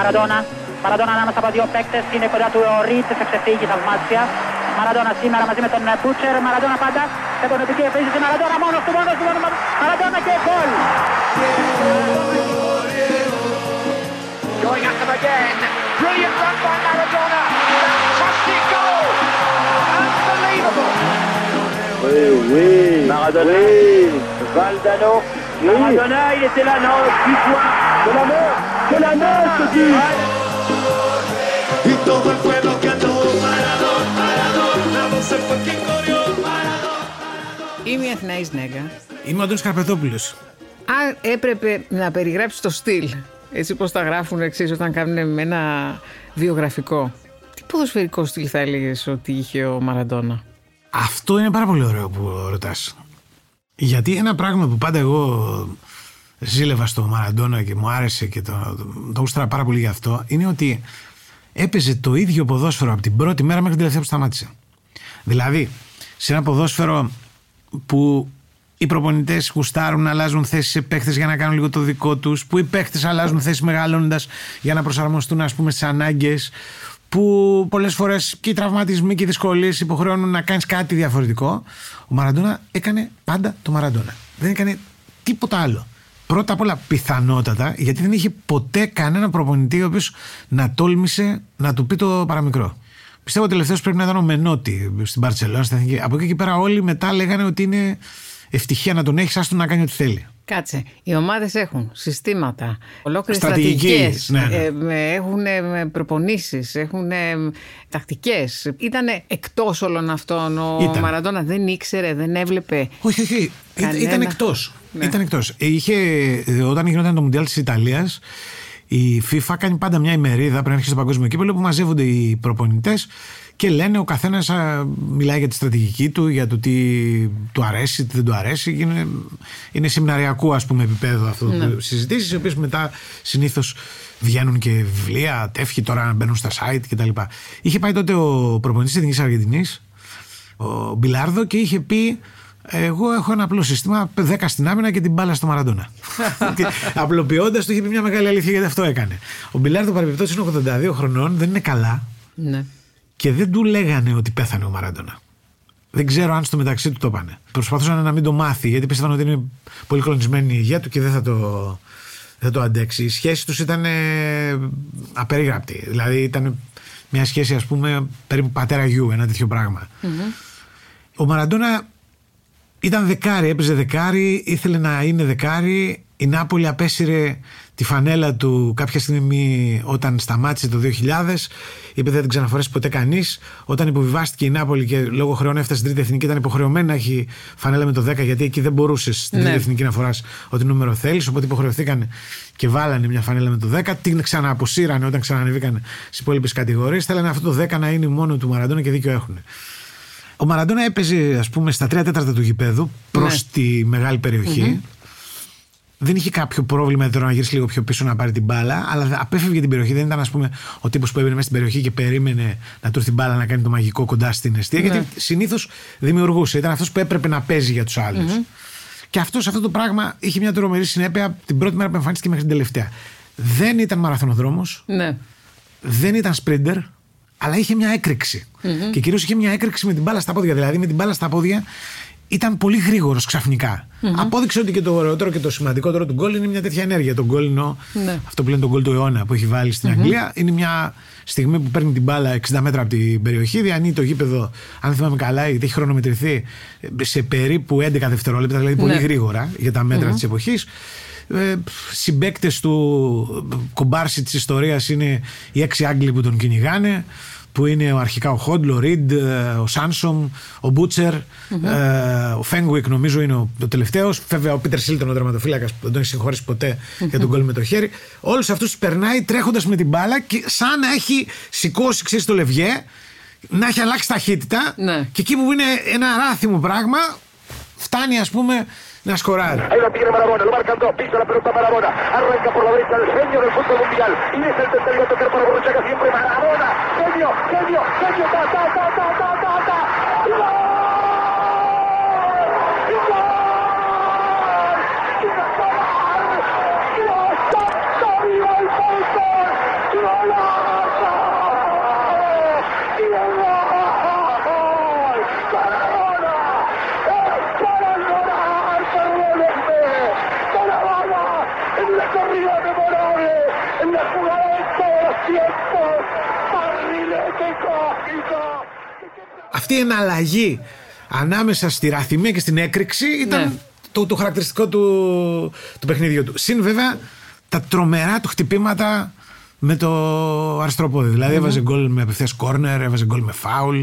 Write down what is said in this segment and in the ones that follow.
Μαραντόνα. Μαραντόνα ανάμεσα από δύο παίκτες. Είναι κοντά του ο Ρίτ, σε ξεφύγει θαυμάσια. Μαραντόνα σήμερα μαζί με τον Μπούτσερ. Μαραντόνα πάντα σε πονοτική επίθεση. Μαραντόνα μόνος του, μόνος του, μόνος του. Μαραντόνα και γκολ. Going at them again. Brilliant run by Maradona. Fantastic goal. Unbelievable. Oui, oui. Maradona. Oui. Valdano. Maradona, il était là, non, suis-toi. De la mer. De la mer, je te dis. Y todo el pueblo cantó Maradona, Maradona, no se fue quien corrió Maradona. Είμαι η Αθηναή Νέγκα. Είμαι ο Αντώνης Καρπετόπουλος. Αν έπρεπε να περιγράψεις το στυλ, έτσι πως τα γράφουν εξή όταν κάνουν με ένα βιογραφικό, τι ποδοσφαιρικό στυλ θα έλεγες ότι είχε ο Μαραντόνα; Αυτό είναι πάρα πολύ ωραίο που ρωτάς. Γιατί ένα πράγμα που πάντα εγώ ζήλευα στο Μαραντόνα και μου άρεσε και το, το, το γούσταρα πάρα πολύ γι' αυτό είναι ότι έπαιζε το ίδιο ποδόσφαιρο από την πρώτη μέρα μέχρι την τελευταία που σταμάτησε. Δηλαδή, σε ένα ποδόσφαιρο που οι προπονητές γουστάρουν να αλλάζουν θέσεις σε παίχτε για να κάνουν λίγο το δικό τους, που οι παίχτε αλλάζουν θέσεις μεγαλώνοντας για να προσαρμοστούν ας πούμε στις ανάγκες, που πολλές φορές και οι τραυματισμοί και οι δυσκολίες υποχρεώνουν να κάνεις κάτι διαφορετικό. Ο Μαραντόνα έκανε πάντα το Μαραντόνα. Δεν έκανε τίποτα άλλο. Πρώτα απ' όλα πιθανότατα, γιατί δεν είχε ποτέ κανένα προπονητή ο οποίος να τόλμησε να του πει το παραμικρό. Πιστεύω ότι ο τελευταίος πρέπει να ήταν ο Μενότη στην Παρσελόνα. στην Εθνική. Από εκεί και πέρα όλοι μετά λέγανε ότι είναι ευτυχία να τον έχεις, άστο να κάνει ό,τι θέλει. Κάτσε. Οι ομάδες έχουν συστήματα, ολόκληρες Στρατηγικής, στρατηγικές. ναι, ναι. έχουν προπονήσεις, έχουν τακτικές. Ήταν εκτός όλων αυτών. Ο Ήταν. Μαραντόνα δεν ήξερε, δεν έβλεπε. Όχι, όχι. Ή- Κανένα. Ήταν εκτός. Ναι. Ήταν εκτός. Ε, Είχε, ε, όταν γινόταν το Μουντιάλ της Ιταλίας, η FIFA κάνει πάντα μια ημερίδα πριν αρχίσει το παγκόσμιο κύπελο που μαζεύονται οι προπονητές και λένε ο καθένας μιλάει για τη στρατηγική του, για το τι του αρέσει, τι δεν του αρέσει. Είναι, είναι σεμιναριακού ας πούμε επίπεδο αυτό Ναι. το συζητήσεις, οι οποίες μετά συνήθως βγαίνουν και βιβλία, τεύχη τώρα μπαίνουν στα site κτλ. Είχε πάει τότε ο προπονητής της Εθνικής Αργεντινής, ο Μπιλάρδο, και είχε πει εγώ έχω ένα απλό σύστημα, 10 στην άμυνα και την μπάλα στο Μαραντόνα. Απλοποιώντας, του είχε πει μια μεγάλη αλήθεια γιατί αυτό έκανε. Ο Μπιλάρδο παρεμπιπτώσει είναι 82 χρονών, δεν είναι καλά Ναι. και δεν του λέγανε ότι πέθανε ο Μαραντόνα. Δεν ξέρω αν στο μεταξύ του το πάνε. Προσπαθούσαν να μην το μάθει γιατί πίστευαν ότι είναι πολύ κλονισμένη η υγεία του και δεν θα το, δεν θα το αντέξει. Η σχέση τους ήταν ε, απερίγραπτη. Δηλαδή ήταν μια σχέση, ας πούμε, περίπου πατέρα γιου, ένα τέτοιο πράγμα. Ο Μαραντόνα ήταν δεκάρι, έπαιζε δεκάρι, ήθελε να είναι δεκάρι. Η Νάπολη απέσυρε τη φανέλα του κάποια στιγμή όταν σταμάτησε το 2000. Είπε δεν την ξαναφορέσει ποτέ κανείς. Όταν υποβιβάστηκε η Νάπολη και λόγω χρεών έφτασε στην τρίτη εθνική, ήταν υποχρεωμένη να έχει φανέλα με το 10 γιατί εκεί δεν μπορούσες στην Ναι. τρίτη εθνική να φοράς ό,τι νούμερο θέλεις. Οπότε υποχρεωθήκαν και βάλανε μια φανέλα με το 10. Την ξανααποσύρανε όταν ξανανεβήκαν στις υπόλοιπες κατηγορίες. Θέλανε αυτό το 10 να είναι μόνο του Μαραντόνα και δίκιο έχουν. Ο Μαραντόνα έπαιζε, ας πούμε, στα τρία τέταρτα του γηπέδου προς Ναι. τη μεγάλη περιοχή. Δεν είχε κάποιο πρόβλημα εδώ να γυρίσει λίγο πιο πίσω να πάρει την μπάλα, αλλά απέφευγε την περιοχή. Δεν ήταν, ας πούμε, ο τύπος που έμπαινε μέσα στην περιοχή και περίμενε να του έρθει την μπάλα να κάνει το μαγικό κοντά στην αιστεία. Γιατί συνήθως δημιουργούσε. Ήταν αυτός που έπρεπε να παίζει για τους αλλου Και αυτός αυτό το πράγμα είχε μια τρομερή συνέπεια από την πρώτη μέρα που εμφανίστηκε μέχρι την τελευταία. Δεν ήταν μαραθωνοδρόμος, Ναι. δεν ήταν σπρίντερ, αλλά είχε μια έκρηξη. Και κυρίως είχε μια έκρηξη με την μπάλα στα πόδια. Δηλαδή με την μπάλα στα πόδια ήταν πολύ γρήγορος ξαφνικά. Απόδειξε ότι και το ωραιότερο και το σημαντικότερο του γκολ είναι μια τέτοια ενέργεια. Το γκολ είναι ο- Ναι. αυτό που λένε το γκολ του αιώνα που έχει βάλει στην Αγγλία. Είναι μια στιγμή που παίρνει την μπάλα 60 μέτρα από την περιοχή, διανύει το γήπεδο, αν θυμάμαι καλά, γιατί έχει χρονομετρηθεί σε περίπου 11 δευτερόλεπτα, δηλαδή πολύ Ναι. γρήγορα για τα μέτρα της εποχής. Ε, συμπαίκτες του κομπάρση της ιστορίας είναι οι έξι Άγγλοι που τον κυνηγάνε που είναι ο- αρχικά ο Χόντλ, ο Ριντ, ε, ο Σάνσομ, ο μπουτσερ ε, ο Φέγγουικ νομίζω είναι ο, ο τελευταίος. Βέβαια ο Πίτερ Σίλτον, ο δραματοφύλακας που δεν τον έχει συγχωρήσει ποτέ για τον γκολ με το χέρι. Όλους αυτούς του περνάει τρέχοντας με την μπάλα και σαν να έχει σηκώσει ξέρεις, το λευγέ, να έχει αλλάξει ταχύτητα Ναι. και εκεί που είναι ένα ράθιμο πράγμα, φτάνει ας πούμε Nascoral. Ahí la tiene Marabona, lo marcan dos, pisa la pelota Marabona, arranca por la derecha el genio del fútbol mundial, y es el tercero a tocar para Borruchaga siempre Marabona, genio, genio, genio, ta, ta, ta, ta, ta, ta, ta. ¡Gol! ¡Gol! ¡Gol! Αυτή η εναλλαγή ανάμεσα στη ραθυμία και στην έκρηξη ήταν Ναι. το, το χαρακτηριστικό του, του παιχνιδιού του. Συν βέβαια τα τρομερά του χτυπήματα με το αριστερό πόδι. Δηλαδή έβαζε γκολ με απευθείας κόρνερ, έβαζε γκολ με φάουλ.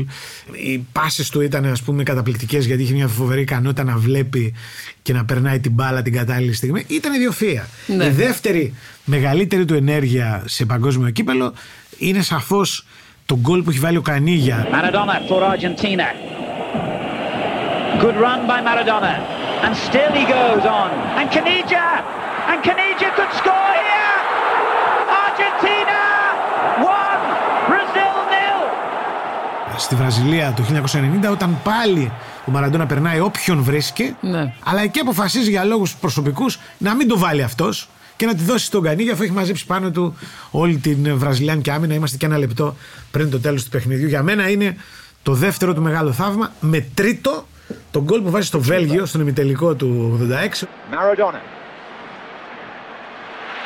Οι πάσει του ήταν ας πούμε καταπληκτικές γιατί είχε μια φοβερή ικανότητα να βλέπει και να περνάει την μπάλα την κατάλληλη στιγμή. Ήταν ιδιοφία. Ναι. Η δεύτερη μεγαλύτερη του ενέργεια σε παγκόσμιο κύπελο είναι σαφώς το γκολ που έχει βάλει ο Κανίγια Maradona for Argentina. Good run by Maradona. And still he goes on. And Caniggia! And Caniggia could score here! Argentina! One! Brazil nil! στη Βραζιλία το 1990 όταν πάλι ο Μαραντόνα περνάει όποιον βρίσκει Ναι. αλλά εκεί αποφασίζει για λόγους προσωπικούς να μην το βάλει αυτός και να τη δώσει στον Κανίγια αφού έχει μαζέψει πάνω του όλη την Βραζιλιάνικη άμυνα είμαστε και ένα λεπτό πριν το τέλος του παιχνιδιού για μένα είναι το δεύτερο του μεγάλο θαύμα με τρίτο το γκολ που βάζει στο Βέλγιο στον ημιτελικό του 86 Maradona.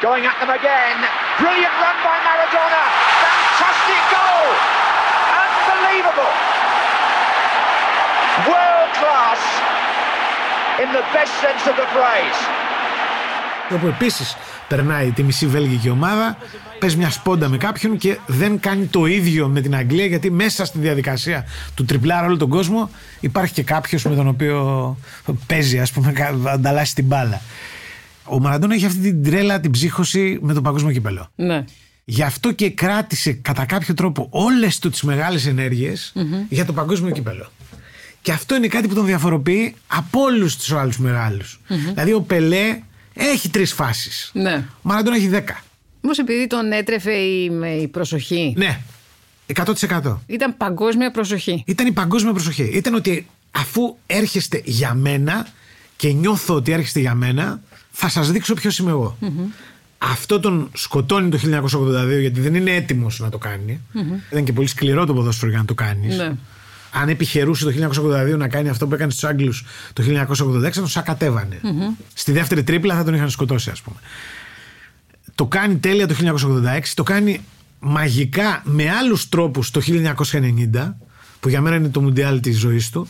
Going at them again. Brilliant run by Maradona. Fantastic goal. Unbelievable. World class in the best sense of the phrase. Όπου επίσης περνάει τη μισή Βέλγικη ομάδα, παίζει μια σπόντα με κάποιον και δεν κάνει το ίδιο με την Αγγλία γιατί μέσα στη διαδικασία του τριπλάρα όλο τον κόσμο υπάρχει και κάποιος με τον οποίο παίζει, ας πούμε, κα- ανταλλάσσει την μπάλα. Ο Μαραντόνα έχει αυτή την τρέλα, την ψύχωση με το παγκόσμιο κύπελο. Ναι. Γι' αυτό και κράτησε κατά κάποιο τρόπο όλες του τις μεγάλες ενέργειες για το παγκόσμιο κύπελο. Και αυτό είναι κάτι που τον διαφοροποιεί από όλους τους άλλους μεγάλους. Δηλαδή ο Πελέ έχει τρεις φάσεις. Ναι. Ο Μαραντόνα έχει δέκα. Όμως επειδή τον έτρεφε η, με η προσοχή. Ναι, 100%. Ήταν παγκόσμια προσοχή. Ήταν η παγκόσμια προσοχή. Ήταν ότι αφού έρχεστε για μένα και νιώθω ότι έρχεστε για μένα, θα σας δείξω ποιος είμαι εγώ. Αυτό τον σκοτώνει το 1982 γιατί δεν είναι έτοιμος να το κάνει. Ήταν και πολύ σκληρό το ποδόσφαιρο για να το κάνεις. Ναι. Αν επιχειρούσε το 1982 να κάνει αυτό που έκανε στους Άγγλους το 1986 θα τον σακατεβανε Στη δεύτερη τρίπλα θα τον είχαν σκοτώσει ας πούμε. Το κάνει τέλεια το 1986, το κάνει μαγικά με άλλους τρόπους το 1990, που για μένα είναι το μουντιάλ της ζωής του.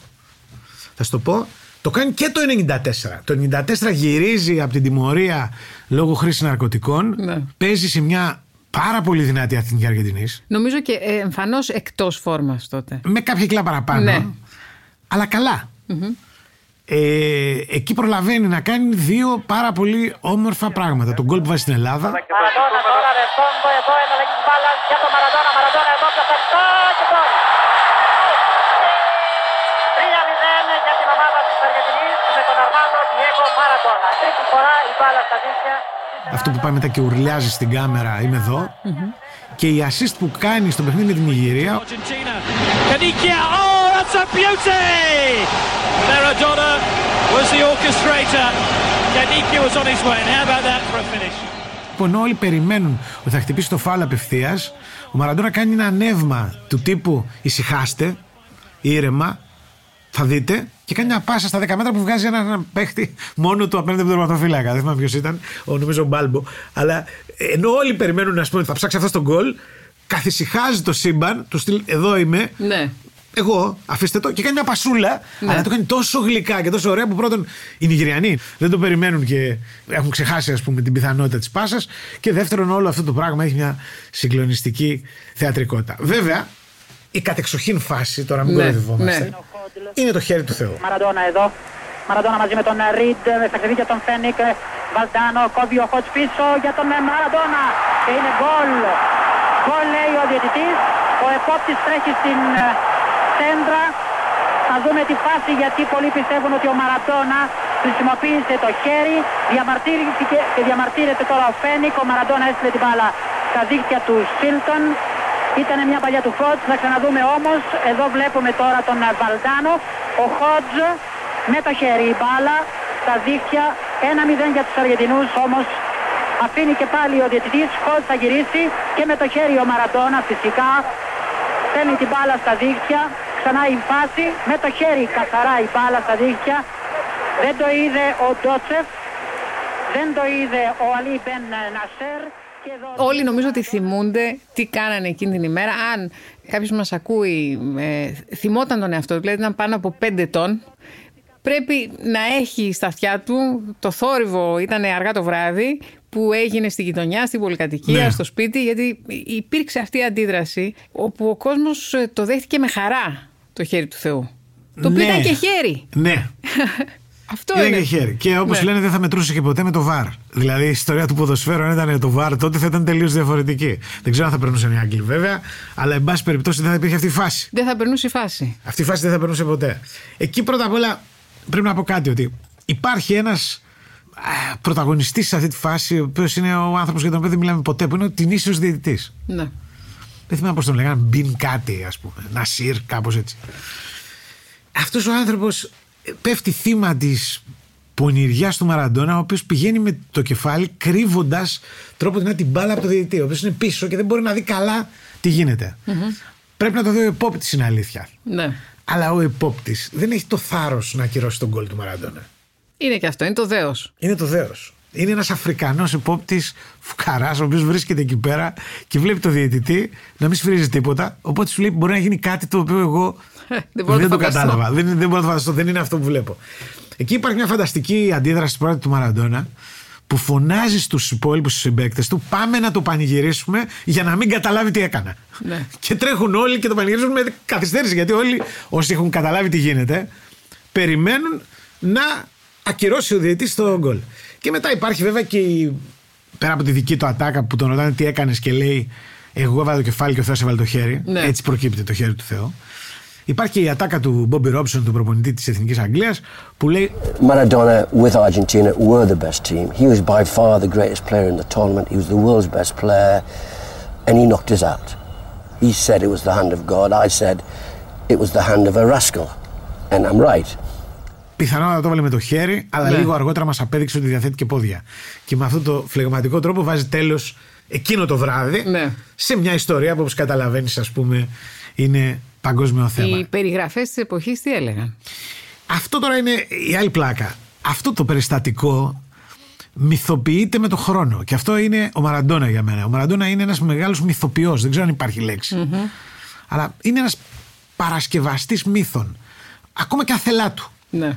Θα σου το πω. Το κάνει και το 94. Το 94 γυρίζει από την τιμωρία λόγω χρήση ναρκωτικών. Ναι. Παίζει σε μια πάρα πολύ δυνατή Αθηνική Αργεντινής. Νομίζω και ε, εμφανώς εκτός φόρμας τότε. Με κάποια κιλά παραπάνω. Ναι. Αλλά καλά. Ε, εκεί προλαβαίνει να κάνει δύο πάρα πολύ όμορφα πράγματα. Τον γκολ που βάζει στην Ελλάδα Μαραντόνα τώρα de fondo, εδώ εναλλαγή της μπάλας για τον Μαραντόνα. Μαραντόνα εδώ πλασαριστό και γκολ. 3-0 για την ομάδα της Αργεντινής με τον Αρμάνο Διέγκο Μαραντόνα. Τρίτη φορά η μπάλα στα δίχτυα. Αυτό που πάει μετά και ουρλιάζει στην κάμερα είμαι εδώ και η assist που κάνει στο παιχνίδι με την Ιγυρία Argentina. Canigia. Oh, that's a beauty! Maradona was the orchestrator. Canigia was on his way. And how about that for a finish? που ενώ όλοι περιμένουν ότι θα χτυπήσει το φάουλ απευθείας, ο Μαραντόνα κάνει ένα ανέβημα του τύπου ησυχάστε, ήρεμα, θα δείτε, και κάνει μια πάσα στα 10 μέτρα που βγάζει έναν ένα παίχτη μόνο του απέναντι από τον τερματοφύλακα. Δεν θυμάμαι ποιος ήταν, ο νομίζω ο Μπάλμπο. Αλλά ενώ όλοι περιμένουν να πούμε ότι θα ψάξει αυτός τον γκολ, καθησυχάζει το σύμπαν, του στυλ εδώ είμαι, Ναι. εγώ, αφήστε το και κάνει μια πασούλα. Ναι. Αλλά το κάνει τόσο γλυκά και τόσο ωραία που πρώτον οι Νιγηριανοί δεν το περιμένουν και έχουν ξεχάσει ας πούμε, την πιθανότητα της πάσας. Και δεύτερον, όλο αυτό το πράγμα έχει μια συγκλονιστική θεατρικότητα. Βέβαια, η κατεξοχήν φάση, τώρα μην Ναι, κοροϊδευόμαστε, ναι. Είναι το χέρι του Θεού. Μαραντόνα εδώ. Μαραντόνα μαζί με τον Ριντ, στα ξεδίκια τον Φένικ. Βαλτάνο, κόβει ο Χότς πίσω για τον Μαραντόνα. Και είναι γκολ. Γκολ λέει ο διαιτητής. Ο επόπτης τρέχει στην ε, σέντρα. Θα δούμε τη φάση γιατί πολλοί πιστεύουν ότι ο Μαραντόνα χρησιμοποίησε το χέρι. Διαμαρτύρηκε και διαμαρτύρεται τώρα ο Φένικ. Ο Μαραντόνα έστειλε την μπάλα στα δίχτυα του Σίλτον. Ήταν μια παλιά του Χότζ, θα ξαναδούμε όμως, εδώ βλέπουμε τώρα τον ε, Βαλντάνο, ο Χότζ με το χέρι η μπάλα στα δίχτυα, 1-0 για τους Αργεντινούς όμως αφήνει και πάλι ο διαιτητής, Χότζ θα γυρίσει και με το χέρι ο Μαραντόνα φυσικά. Στέλνει την μπάλα στα δίχτυα, ξανά η φάση, με το χέρι καθαρά η μπάλα στα δίχτυα, δεν το είδε ο Ντότσεφ, δεν το είδε ο Αλή Μπεν Νασέρ Όλοι νομίζω ότι θυμούνται τι κάνανε εκείνη την ημέρα. Αν κάποιος μας ακούει, ε, θυμόταν τον εαυτό του, δηλαδή ήταν πάνω από πέντε ετών, πρέπει να έχει στα αυτιά του το θόρυβο, ήταν αργά το βράδυ, που έγινε στη γειτονιά, στην πολυκατοικία, Ναι. στο σπίτι, γιατί υπήρξε αυτή η αντίδραση όπου ο κόσμος ε, το δέχτηκε με χαρά το χέρι του Θεού. Το οποίο Ναι. ήταν και χέρι. Ναι, Αυτό ήταν είναι. και χέρι. Και όπως Ναι. λένε, δεν θα μετρούσε και ποτέ με το βαρ. Δηλαδή η ιστορία του ποδοσφαίρου, αν ήταν το βαρ, τότε θα ήταν τελείως διαφορετική. Δεν ξέρω αν θα περνούσαν οι Άγγλοι βέβαια, αλλά εν πάση περιπτώσει δεν θα υπήρχε αυτή η φάση. Δεν θα περνούσε η φάση. Αυτή η φάση δεν θα περνούσε ποτέ. Εκεί πρώτα απ' όλα πρέπει να πω κάτι ότι υπάρχει ένας πρωταγωνιστής σε αυτή τη φάση, ο οποίος είναι ο άνθρωπος για τον οποίο δεν μιλάμε ποτέ, που είναι ο τινήσιος διαιτητής. Ναι. Δεν θυμάμαι πώς τον λέγανε, Μπιν κάτι, ας πούμε. Νασίρ, κάπως έτσι. Αυτός ο άνθρωπος πέφτει θύμα της πονηριάς του Μαραντόνα, ο οποίος πηγαίνει με το κεφάλι κρύβοντας τρόπο την την μπάλα από το διαιτητή, ο οποίος είναι πίσω και δεν μπορεί να δει καλά τι γινεται Πρέπει να το δει ο υπόπτη, είναι αλήθεια. ναι. Αλλά ο υπόπτη δεν έχει το θάρρος να ακυρώσει τον γκολ του Μαραντόνα. Είναι και αυτό, είναι το δέος. Είναι το δέος. Είναι ένας Αφρικανός υπόπτης φουκαράς, ο οποίος βρίσκεται εκεί πέρα και βλέπει το διαιτητή να μην σφυρίζει τίποτα. Οπότε σου λέει: Μπορεί να γίνει κάτι το οποίο εγώ Δεν μπορώ να το το φανταστώ. κατάλαβα. Δεν, δεν μπορώ να το φανταστώ. Δεν είναι αυτό που βλέπω. Εκεί υπάρχει μια φανταστική αντίδραση στην πρώτη του Μαραντόνα που φωνάζει στους υπόλοιπους συμπαίκτες του: Πάμε να το πανηγυρίσουμε για να μην καταλάβει τι έκανα. Ναι. Και τρέχουν όλοι και το πανηγυρίζουν με καθυστέρηση. Γιατί όλοι όσοι έχουν καταλάβει τι γίνεται, περιμένουν να ακυρώσει ο διαιτητής το γκολ. Και μετά υπάρχει βέβαια και η, πέρα από τη δική του ατάκα που τον ρωτάνε τι έκανες και λέει: Εγώ έβαλα το κεφάλι και ο Θεός έβαλε το χέρι. Ναι. Έτσι προκύπτει το χέρι του Θεού. Υπάρχει και η ατάκα του Μπόμπι Ρόμπσον, του προπονητή της Εθνικής Αγγλίας, που λέει: Maradona with Argentina were the best team. He was by far the greatest player in the tournament. He was the world's best player, and he knocked us out. He said it was the hand of God. I said it was the hand of a rascal, and I'm right. Πιθανότατα το έβαλε με το χέρι, αλλά Ναι. λίγο αργότερα μας απέδειξε ότι διαθέτει και πόδια. Και με αυτόν τον φλεγματικό τρόπο βάζει τέλος εκείνο το βράδυ Ναι. σε μια ιστορία που όπως καταλαβαίνεις, ας πούμε, είναι παγκόσμιο θέμα. Οι περιγραφές της εποχής τι έλεγαν; Αυτό τώρα είναι η άλλη πλάκα. Αυτό το περιστατικό μυθοποιείται με το χρόνο. Και αυτό είναι ο Μαραντόνα για μένα. Ο Μαραντόνα είναι ένας μεγάλος μυθοποιός. Δεν ξέρω αν υπάρχει λέξη. Αλλά είναι ένας παρασκευαστής μύθων. Ακόμα και αθελά του. Ναι.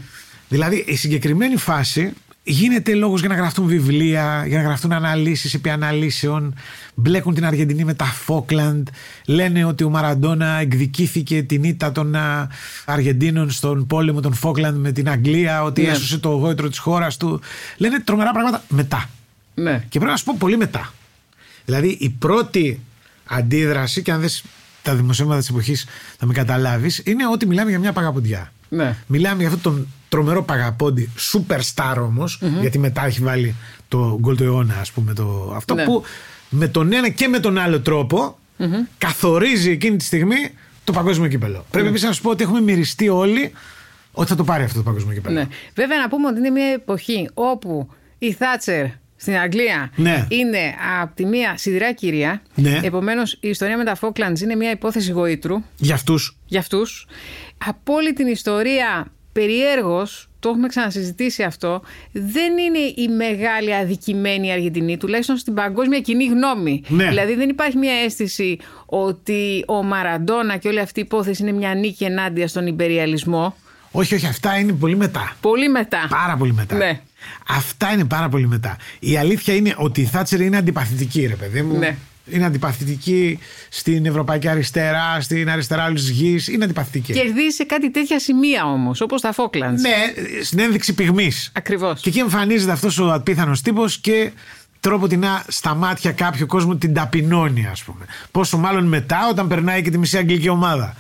Δηλαδή η συγκεκριμένη φάση γίνεται λόγος για να γραφτούν βιβλία, για να γραφτούν αναλύσεις επί αναλύσεων, μπλέκουν την Αργεντινή με τα Φόκλαντ, λένε ότι ο Μαραντόνα εκδικήθηκε την ήττα των α, Αργεντίνων στον πόλεμο των Φόκλαντ με την Αγγλία, ότι Ναι. έσωσε το γόητρο της χώρας του. Λένε τρομερά πράγματα μετά. Ναι. Και πρέπει να σου πω πολύ μετά. Δηλαδή η πρώτη αντίδραση, και αν δεις τα δημοσιεύματα της εποχής θα με καταλάβεις, είναι ότι μιλάμε για μια παγαποντιά. Ναι. Μιλάμε για αυτόν τον τρομερό παγαπόντι, superstar όμως, γιατί μετά έχει βάλει το γκολ του αιώνα, ας πούμε, το, αυτό Ναι. που με τον ένα και με τον άλλο τρόπο καθορίζει εκείνη τη στιγμή το παγκόσμιο κύπελο. Πρέπει επίσης να σου πω ότι έχουμε μυριστεί όλοι ότι θα το πάρει αυτό το παγκόσμιο κύπελο. Ναι. Βέβαια να πούμε ότι είναι μια εποχή όπου η Θάτσερ στην Αγγλία Ναι. είναι από τη μία σιδηρά κυρία. Ναι. Επομένως η ιστορία με τα Falklands είναι μια υπόθεση γοήτρου Για αυτούς. για αυτούς. Από όλη την ιστορία περιέργως, το έχουμε ξανασυζητήσει αυτό, δεν είναι η μεγάλη αδικημένη Αργεντινή, τουλάχιστον στην παγκόσμια κοινή γνώμη. Ναι. Δηλαδή δεν υπάρχει μια αίσθηση ότι ο Μαραντόνα και όλη αυτή η υπόθεση είναι μια νίκη ενάντια στον υπεριαλισμό. Όχι, όχι, αυτά είναι πολύ μετά. Πολύ μετά. Πάρα πολύ μετά. Ναι. Αυτά είναι πάρα πολύ μετά. Η αλήθεια είναι ότι η Θάτσερ είναι αντιπαθητική, ρε παιδί μου. Ναι. Είναι αντιπαθητική στην Ευρωπαϊκή Αριστερά, στην αριστερά όλη τη γης. Είναι αντιπαθητική. Κερδίζει σε κάτι τέτοια σημεία όμως, όπως τα Falklands. Ναι, στην ένδειξη πυγμής. Ακριβώς. Και εκεί εμφανίζεται αυτός ο απίθανος τύπος και τρόπο την στα μάτια κάποιου κόσμου την ταπεινώνει, ας πούμε. Πόσο μάλλον μετά όταν περνάει και τη μισή αγγλική ομάδα.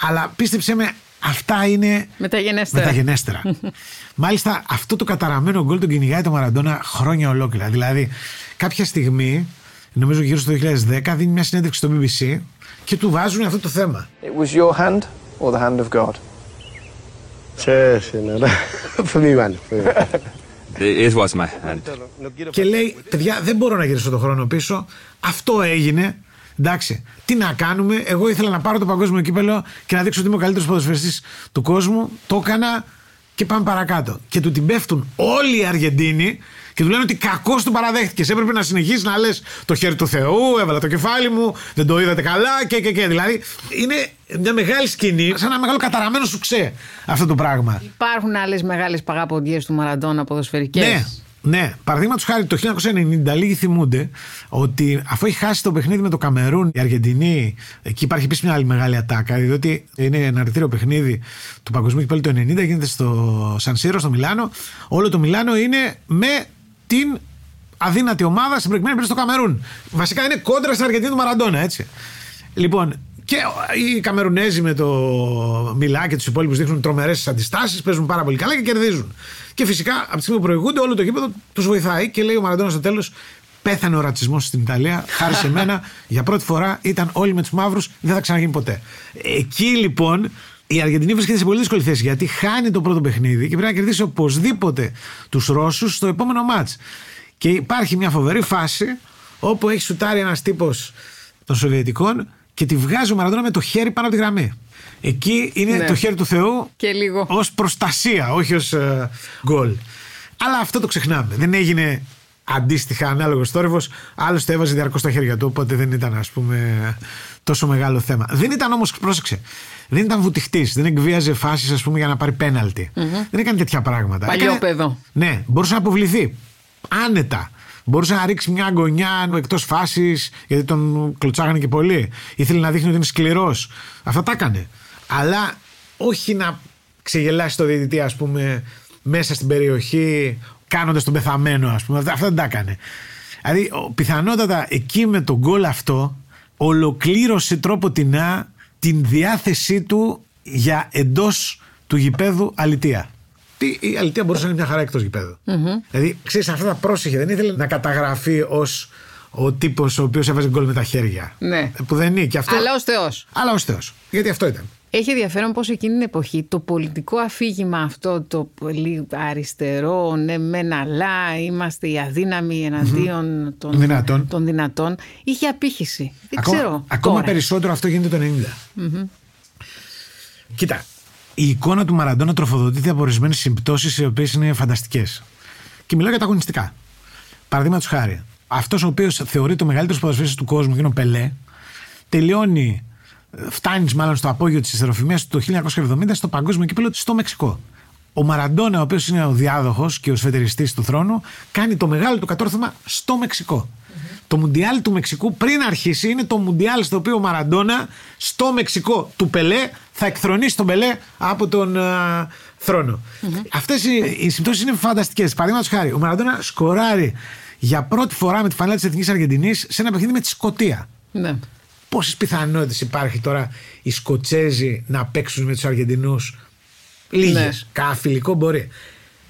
Αλλά πίστεψε με, αυτά είναι Μεταγενέστερα. μεταγενέστερα. Μάλιστα, αυτό το καταραμένο γκολ τον κυνηγάει το Μαραντόνα χρόνια ολόκληρα. Δηλαδή, κάποια στιγμή, νομίζω γύρω στο 2010, δίνει μια συνέντευξη στο BBC και του βάζουν αυτό το θέμα. It was your hand or the hand of God? Sí, sí, no, no. Fue mi mano. Fue mi mano. It was my hand. Και λέει, παιδιά, δεν μπορώ να γυρίσω τον χρόνο πίσω. Αυτό έγινε. Εντάξει, τι να κάνουμε. Εγώ ήθελα να πάρω το παγκόσμιο κύπελο και να δείξω ότι είμαι ο καλύτερος ποδοσφαιριστής του κόσμου. Το έκανα και πάμε παρακάτω. Και του την πέφτουν όλοι οι Αργεντίνοι και Και του λένε ότι κακώς του παραδέχτηκες. Έπρεπε να συνεχίσεις να λες το χέρι του Θεού, έβαλα το κεφάλι μου, δεν το είδατε καλά και και και. Δηλαδή είναι μια μεγάλη σκηνή, σαν ένα μεγάλο καταραμένο σου ξέ αυτό το πράγμα. Υπάρχουν άλλες μεγάλες παγάποντιέ του Μαραντόνα ποδοσφαιρικές. Ναι. Ναι, παραδείγματος χάρη το 1990 λίγοι θυμούνται ότι αφού έχει χάσει το παιχνίδι με το Καμερούν, η Αργεντινή, εκεί υπάρχει επίσης μια άλλη μεγάλη ατάκα, διότι είναι ένα αρνητήριο παιχνίδι του Παγκοσμίου Κυπέλου το 90, γίνεται στο Σανσίρο, στο Μιλάνο. Όλο το Μιλάνο είναι με την αδύνατη ομάδα στην προηγουμένη περίπτωση στο Καμερούν. Βασικά είναι κόντρα στην Αργεντινή του Μαραντόνα, έτσι. Λοιπόν, και οι Καμερουνέζοι με το Μιλά και τους υπόλοιπους δείχνουν τρομερές αντιστάσεις, παίζουν πάρα πολύ καλά και κερδίζουν. Και φυσικά από τη στιγμή που προηγούνται, όλο το γήπεδο τους βοηθάει και λέει ο Μαραντόνα στο τέλος: Πέθανε ο ρατσισμός στην Ιταλία. Χάρη σε μένα, για πρώτη φορά ήταν όλοι με τους μαύρους, δεν θα ξαναγίνει ποτέ. Εκεί λοιπόν η Αργεντινή βρίσκεται σε πολύ δύσκολη θέση γιατί χάνει το πρώτο παιχνίδι και πρέπει να κερδίσει οπωσδήποτε τους Ρώσους στο επόμενο μάτς. Και υπάρχει μια φοβερή φάση όπου έχει σουτάρει ένας τύπος των Σοβιετικών και τη βγάζει ο Μαραντόνα με το χέρι πάνω από τη γραμμή. Εκεί είναι Ναι. το χέρι του Θεού Και λίγο. ως προστασία, όχι ως γκολ. Αλλά αυτό το ξεχνάμε. Δεν έγινε αντίστοιχα ανάλογος θόρυβος. Άλλωστε έβαζε διαρκώς τα χέρια του, οπότε δεν ήταν ας πούμε τόσο μεγάλο θέμα. Δεν ήταν όμως, πρόσεξε, δεν ήταν βουτυχτής. Δεν εκβίαζε φάσεις, ας πούμε, για να πάρει πέναλτι. Δεν έκανε τέτοια πράγματα. Παλιόπαιδο. Ναι, μπορούσε να αποβληθεί. Άνετα. Μπορούσε να ρίξει μια γωνιά εκτός φάσης, γιατί τον κλωτσάγανε και πολύ. Ήθελε να δείχνει ότι είναι σκληρός. Αυτά τα έκανε. Αλλά όχι να ξεγελάσει το διαιτητή, ας πούμε, μέσα στην περιοχή, κάνοντας τον πεθαμένο, ας πούμε. Αυτά αυτά δεν τα έκανε. Δηλαδή, ο- πιθανότατα εκεί με τον γκολ αυτό, ολοκλήρωσε τρόποτινά την διάθεσή του για εντός του γηπέδου αλητεία. Τι, η αλητεία μπορούσε να είναι μια χαρά εκτός γηπέδου. Δηλαδή, ξέρεις, αυτά τα πρόσεχε. Δεν ήθελε να καταγραφεί ως ο τύπος ο οποίος έβαζε γκολ με τα χέρια. Ναι. Που δεν είναι. Και αυτό... Αλλά ως Θεός. Αλλά ως Θεός. Γιατί αυτό ήταν. Έχει ενδιαφέρον πως εκείνη την εποχή το πολιτικό αφήγημα αυτό το πολύ αριστερό, ναι μεν αλλά είμαστε οι αδύναμοι εναντίον των, Δυνατών. των δυνατών, είχε απήχηση. Δεν ακόμα, ξέρω ακόμα τώρα. περισσότερο αυτό γίνεται το 90. Κοίτα, η εικόνα του Μαραντόνα τροφοδοτείται από ορισμένες συμπτώσεις οι οποίες είναι φανταστικές. Και μιλάω για τα αγωνιστικά. Παραδείγματος χάρη, αυτός ο οποίος θεωρεί το μεγαλύτερος ποδοσφαίρι του κόσμου και είναι ο Πελέ, τελειώνει, φτάνεις μάλλον στο απόγειο της ιστεροφημία του το 1970 στο παγκόσμιο κύπελο στο Μεξικό. Ο Μαραντόνα, ο οποίος είναι ο διάδοχος και ο σφετεριστής του θρόνου, κάνει το μεγάλο του κατόρθωμα στο Μεξικό. Το Μουντιάλ του Μεξικού πριν αρχίσει είναι το Μουντιάλ στο οποίο ο Μαραντόνα στο Μεξικό του Πελέ θα εκθρονίσει τον Πελέ από τον α, θρόνο. Αυτές οι, οι συμπτώσεις είναι φανταστικές. Παραδείγματος χάρη, ο Μαραντόνα σκοράρει για πρώτη φορά με τη φανέλα της Εθνικής Αργεντινής σε ένα παιχνίδι με τη Σκωτία. Ναι. Πόσες πιθανότητες υπάρχει τώρα οι Σκοτσέζοι να παίξουν με τους Αργεντινούς. Λίγες. Ναι. Καφιλικό μπορεί.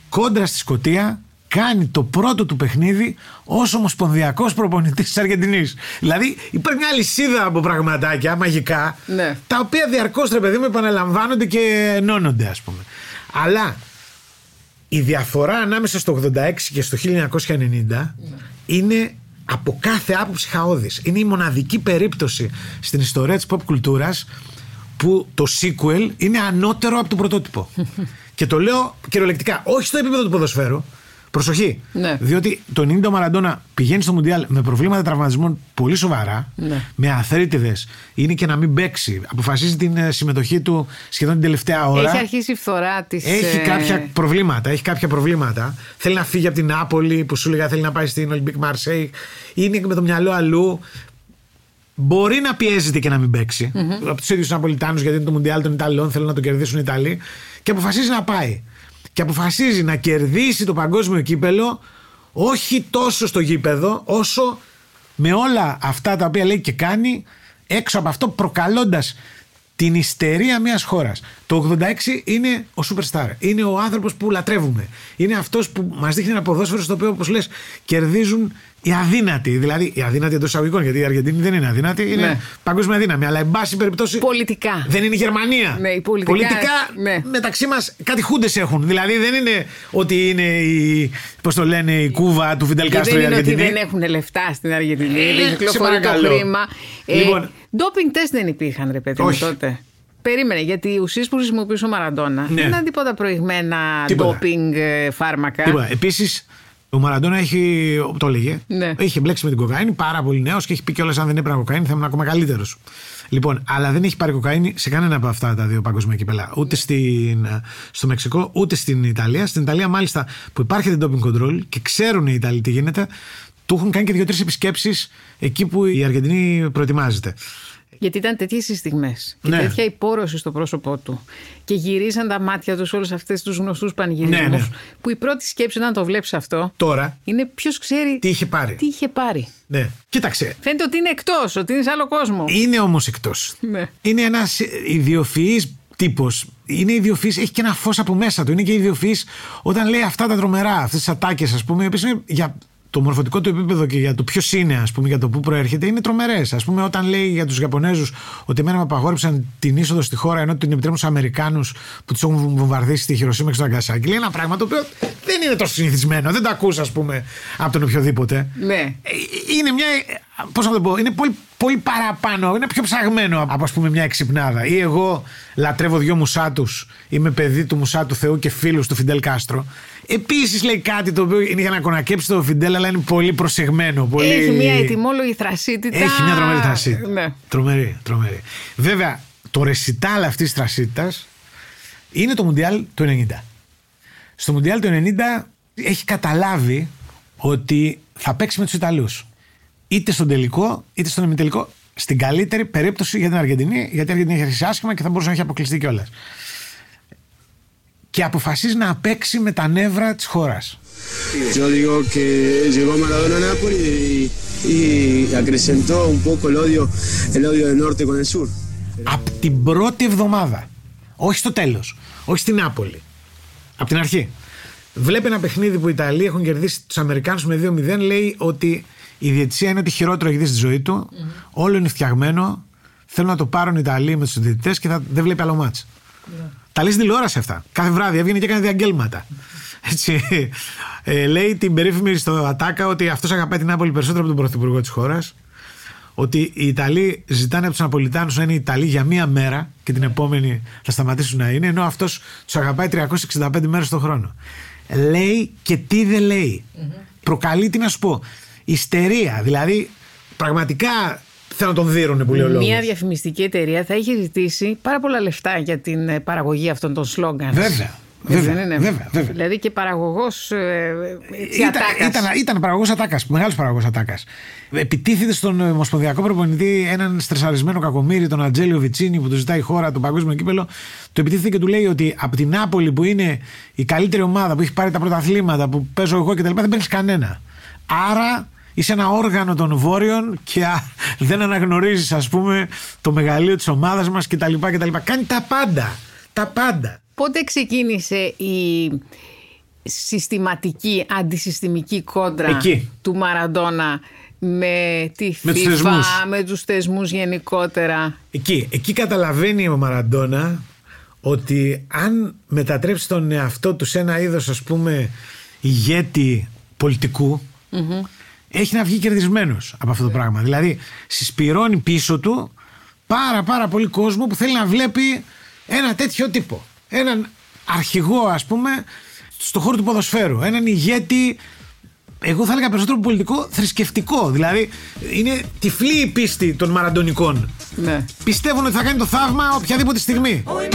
Κόντρα στη Σκωτία κάνει το πρώτο του παιχνίδι ως ομοσπονδιακός προπονητής της Αργεντινής. Δηλαδή υπάρχει μια λυσίδα από πραγματάκια μαγικά Ναι. τα οποία διαρκώς ρε παιδί μου επαναλαμβάνονται και ενώνονται, ας πούμε. Αλλά η διαφορά ανάμεσα στο 86 και στο 1990 είναι από κάθε άποψη χαόδης. Είναι η μοναδική περίπτωση στην ιστορία της pop κουλτούρας που το sequel είναι ανώτερο από το πρωτότυπο. και το λέω κυριολεκτικά, όχι στο επίπεδο του ποδοσφαίρου. Προσοχή. Ναι. Διότι το 90 ο Μαραντόνα πηγαίνει στο Μουντιάλ με προβλήματα τραυματισμών πολύ σοβαρά, Ναι. με αρθρίτιδες, είναι και να μην παίξει. Αποφασίζει την ε, συμμετοχή του σχεδόν την τελευταία ώρα. Έχει αρχίσει η φθορά της. Έχει κάποια προβλήματα. Έχει κάποια προβλήματα. Θέλει να φύγει από την Νάπολη που σου έλεγα θέλει να πάει στην Ολυμπίκ Μαρσέιγ. Είναι με το μυαλό αλλού. Μπορεί να πιέζεται και να μην παιξει Από τους ίδιους Ναπολιτάνους, γιατί είναι το Μουντιάλ των Ιταλών, θέλουν να το κερδίσουν οι Ιταλοί. Και αποφασίζει να πάει. Και αποφασίζει να κερδίσει το παγκόσμιο κύπελο όχι τόσο στο γήπεδο, όσο με όλα αυτά τα οποία λέει και κάνει, έξω από αυτό προκαλώντας την ιστερία μιας χώρας. Το 86 είναι ο superstar. Είναι ο άνθρωπος που λατρεύουμε. Είναι αυτός που μας δείχνει ένα ποδόσφαιρο στο οποίο, όπως λες, κερδίζουν οι αδύνατοι. Δηλαδή, οι αδύνατοι εντός εισαγωγικών, γιατί η Αργεντινή δεν είναι αδύνατη, είναι Ναι. παγκόσμια δύναμη. Αλλά, εν πάση περιπτώσει. Πολιτικά. Δεν είναι η Γερμανία. Ναι, η πολιτικά- ναι. μεταξύ μας κάτι χούντες έχουν. Δηλαδή, δεν είναι ότι είναι η. Πώς το λένε, η κούβα του Φιντελ Και Κάστρο δεν η είναι ότι Αργεντινή. δεν έχουν λεφτά στην Αργεντινή, Ε, δεν σε κυκλοφορεί το παρακαλώ. χρήμα. Ε, Λοιπόν. Ντόπινγκ τεστ δεν υπήρχαν, ρε παιδί μου Όχι. τότε. Περίμενε, γιατί οι ουσίες που χρησιμοποιούσε ο Μαραντόνα Ναι. δεν ήταν τίποτα προηγμένα Τίποτα. ντόπινγκ ε, φάρμακα. Τίποτα. Επίσης, Ο Μαραντόνα έχει, το έλεγε, Ναι. έχει μπλέξει με την κοκαίνη, πάρα πολύ νέος και έχει πει κιόλας: Αν δεν έπαιρνα κοκαίνη, θα ήμουν ακόμα καλύτερος. Λοιπόν, αλλά δεν έχει πάρει κοκαίνη σε κανένα από αυτά τα δύο παγκοσμία κυπέλα. Ούτε στην, στο Μεξικό, ούτε στην Ιταλία. Στην Ιταλία, μάλιστα, που υπάρχει την doping control και ξέρουν οι Ιταλοί τι γίνεται, του έχουν κάνει και δύο-τρεις επισκέψεις εκεί που η Αργεντινή προετοιμάζεται. Γιατί ήταν τέτοιες οι στιγμές και Ναι. τέτοια υπόρρωση στο πρόσωπό του. Και γυρίζαν τα μάτια τους σε όλου αυτού τους γνωστούς πανηγυρισμούς. Ναι, ναι. Που η πρώτη σκέψη όταν το βλέπεις αυτό Τώρα, είναι ποιος ξέρει τι είχε πάρει. τι είχε πάρει. Ναι. Κοίταξε, Φαίνεται ότι είναι εκτός, ότι είναι σε άλλο κόσμο. είναι όμως εκτός. Ναι. Είναι ένας ιδιοφυής τύπος. Είναι ιδιοφυής, έχει και ένα φως από μέσα του. Είναι και ιδιοφυής όταν λέει αυτά τα τρομερά, αυτές τις ατάκες, ας πούμε, οι οποίες είναι για το μορφωτικό του επίπεδο και για το ποιος είναι, ας πούμε, για το πού προέρχεται, είναι τρομερές. Α πούμε, όταν λέει για τους Ιαπωνέζου ότι εμένα με απαγόρεψαν την είσοδο στη χώρα ενώ την επιτρέπουν στους Αμερικάνους που τους έχουν βομβαρδίσει στη Χειροσύμα και στο Αγκασάκι. Λέει ένα πράγμα το οποίο δεν είναι τόσο συνηθισμένο. Δεν το ακούς, ας πούμε, από τον οποιοδήποτε. Ναι. Ε, είναι μια. Πώς να το πω, είναι πολύ, πολύ παραπάνω, είναι πιο ψαγμένο από ας πούμε μια εξυπνάδα. Ή εγώ λατρεύω δυο μουσάτους, είμαι παιδί του μουσάτου Θεού και φίλους του Φιντέλ Κάστρο. Επίσης λέει κάτι το οποίο είναι για να κονακέψει το Φιντέλ, αλλά είναι πολύ προσεγμένο. Πολύ... Έχει μια ετοιμόλογη θρασίτητα. Έχει μια τρομερή θρασίτητα. Ναι. Τρομερή, τρομερή. Βέβαια, το ρεσιτάλ αυτής της θρασίτητας είναι το Μουντιάλ του 90. Στο Μουντιάλ του 90 έχει καταλάβει ότι θα παίξει με τους Ιταλούς. Είτε στον τελικό, είτε στον ημιτελικό. Στην καλύτερη περίπτωση για την Αργεντινή, γιατί η Αργεντινή έχει αρχίσει άσχημα και θα μπορούσε να έχει αποκλειστεί κιόλας. Και αποφασίζει να παίξει με τα νεύρα της χώρας. Yo digo que llegó Maradona a Nápoles y, y acrecentó un poco el odio, el odio del norte con el sur. Από την πρώτη εβδομάδα. Όχι στο τέλος. Όχι στην Νάπολη. Από την αρχή. Βλέπει ένα παιχνίδι που οι Ιταλοί έχουν κερδίσει τους Αμερικάνους με 2-0. Λέει ότι η διαιτησία είναι ότι χειρότερο έχει δει στη ζωή του. Όλο είναι φτιαγμένο. Θέλουν να το πάρουν οι Ιταλοί με τους διαιτητές και θα, δεν βλέπει άλλο μάτς. Τα λέει στην τηλεόραση αυτά. Κάθε βράδυ έβγαινε και έκανε διαγγέλματα. Έτσι. Ε, λέει την περίφημη στο Ατάκα ότι αυτός αγαπάει την Νάπολη περισσότερο από τον πρωθυπουργό της χώρας. Ότι οι Ιταλοί ζητάνε από τους Ναπολιτάνους να είναι Ιταλοί για μία μέρα και την επόμενη θα σταματήσουν να είναι, ενώ αυτός τους αγαπάει 365 μέρες το χρόνο. Λέει και τι δεν λέει. Προκαλεί, τι να σου πω, ιστερία. Δηλαδή, πραγματικά θέλω να τον δίνουν που λέει ο λόγος. Μια διαφημιστική εταιρεία θα είχε ζητήσει πάρα πολλά λεφτά για την ε, παραγωγή αυτών των σλόγκαν. Βέβαια. Έτσι Βέβαια, δεν είναι. βέβαια, βέβαια. Δηλαδή και παραγωγός ε, Ήταν, ήταν, ήταν παραγωγός ατάκας, μεγάλος παραγωγός ατάκας. Επιτίθεται στον Ομοσπονδιακό Προπονητή έναν στρεσαρισμένο κακομίρι, τον Ατζέλιο Βιτσίνι, που του ζητάει η χώρα, το παγκόσμιο κύπελλο. Του επιτίθεται και του λέει ότι από την Νάπολη που είναι η καλύτερη ομάδα που έχει πάρει τα πρωταθλήματα, που παίζω εγώ κτλ. δεν παίρνεις κανένα. Άρα είσαι ένα όργανο των Βόρειων και α, δεν αναγνωρίζεις, ας πούμε, το μεγαλείο της ομάδας μας κτλ. Κάνει τα πάντα. Τα πάντα. Πότε ξεκίνησε η συστηματική αντισυστημική κόντρα Εκεί. του Μαραντόνα με τη Με τους FIFA, θεσμούς. με τους θεσμούς γενικότερα; Εκεί, εκεί καταλαβαίνει ο Μαραντόνα ότι αν μετατρέψει τον εαυτό του σε ένα είδος ας πούμε ηγέτη πολιτικού, έχει να βγει κερδισμένος από αυτό το πράγμα. Δηλαδή συσπηρώνει πίσω του πάρα πάρα πολύ κόσμο που θέλει να βλέπει ένα τέτοιο τύπο. Έναν αρχηγό ας πούμε στο χώρο του ποδοσφαίρου. Έναν ηγέτη εγώ θα έλεγα περισσότερο πολιτικό θρησκευτικό. Δηλαδή είναι τυφλή η πίστη των μαραντονικών. Ναι. Πιστεύουν ότι θα κάνει το θαύμα οποιαδήποτε στιγμή. Oi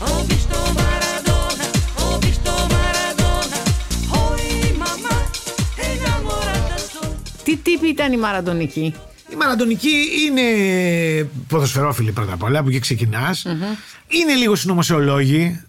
mamma, mamma, mamma, oi mamma, mamma, mamma, sai perché mi batte il corazon? Ho visto Maradona, ho visto Maradona, oi mamma, innamorata son. Τι τύποι ήταν οι Μαραντονικοί; Η μαραντονική είναι ποδοσφαιρόφιλη πρώτα απ' όλα, από εκεί ξεκινάς. Είναι λίγο συνωμοσιολόγοι.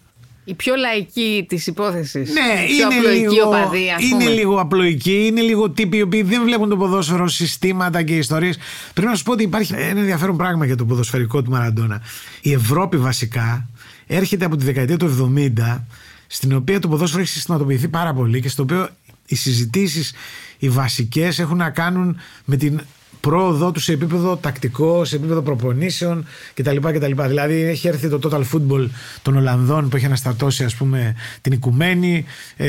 Η πιο λαϊκή της υπόθεσης. Ναι, η πιο είναι απλοϊκή λίγο, οπαδή, ας είναι πούμε. λίγο απλοϊκοί, είναι λίγο τύποι οι οποίοι δεν βλέπουν το ποδόσφαιρο, συστήματα και ιστορίες. Πρέπει να σου πω ότι υπάρχει ένα ενδιαφέρον πράγμα για το ποδοσφαιρικό του Μαραντόνα. Η Ευρώπη βασικά έρχεται από τη δεκαετία του 70, στην οποία το ποδόσφαιρο έχει συστηματοποιηθεί πάρα πολύ και στο οποίο οι συζητήσεις οι βασικές έχουν να κάνουν με την πρόοδό του σε επίπεδο τακτικό, σε επίπεδο προπονήσεων κτλ. κτλ. Δηλαδή έχει έρθει το total football των Ολλανδών που έχει αναστατώσει ας πούμε την οικουμένη. Ε,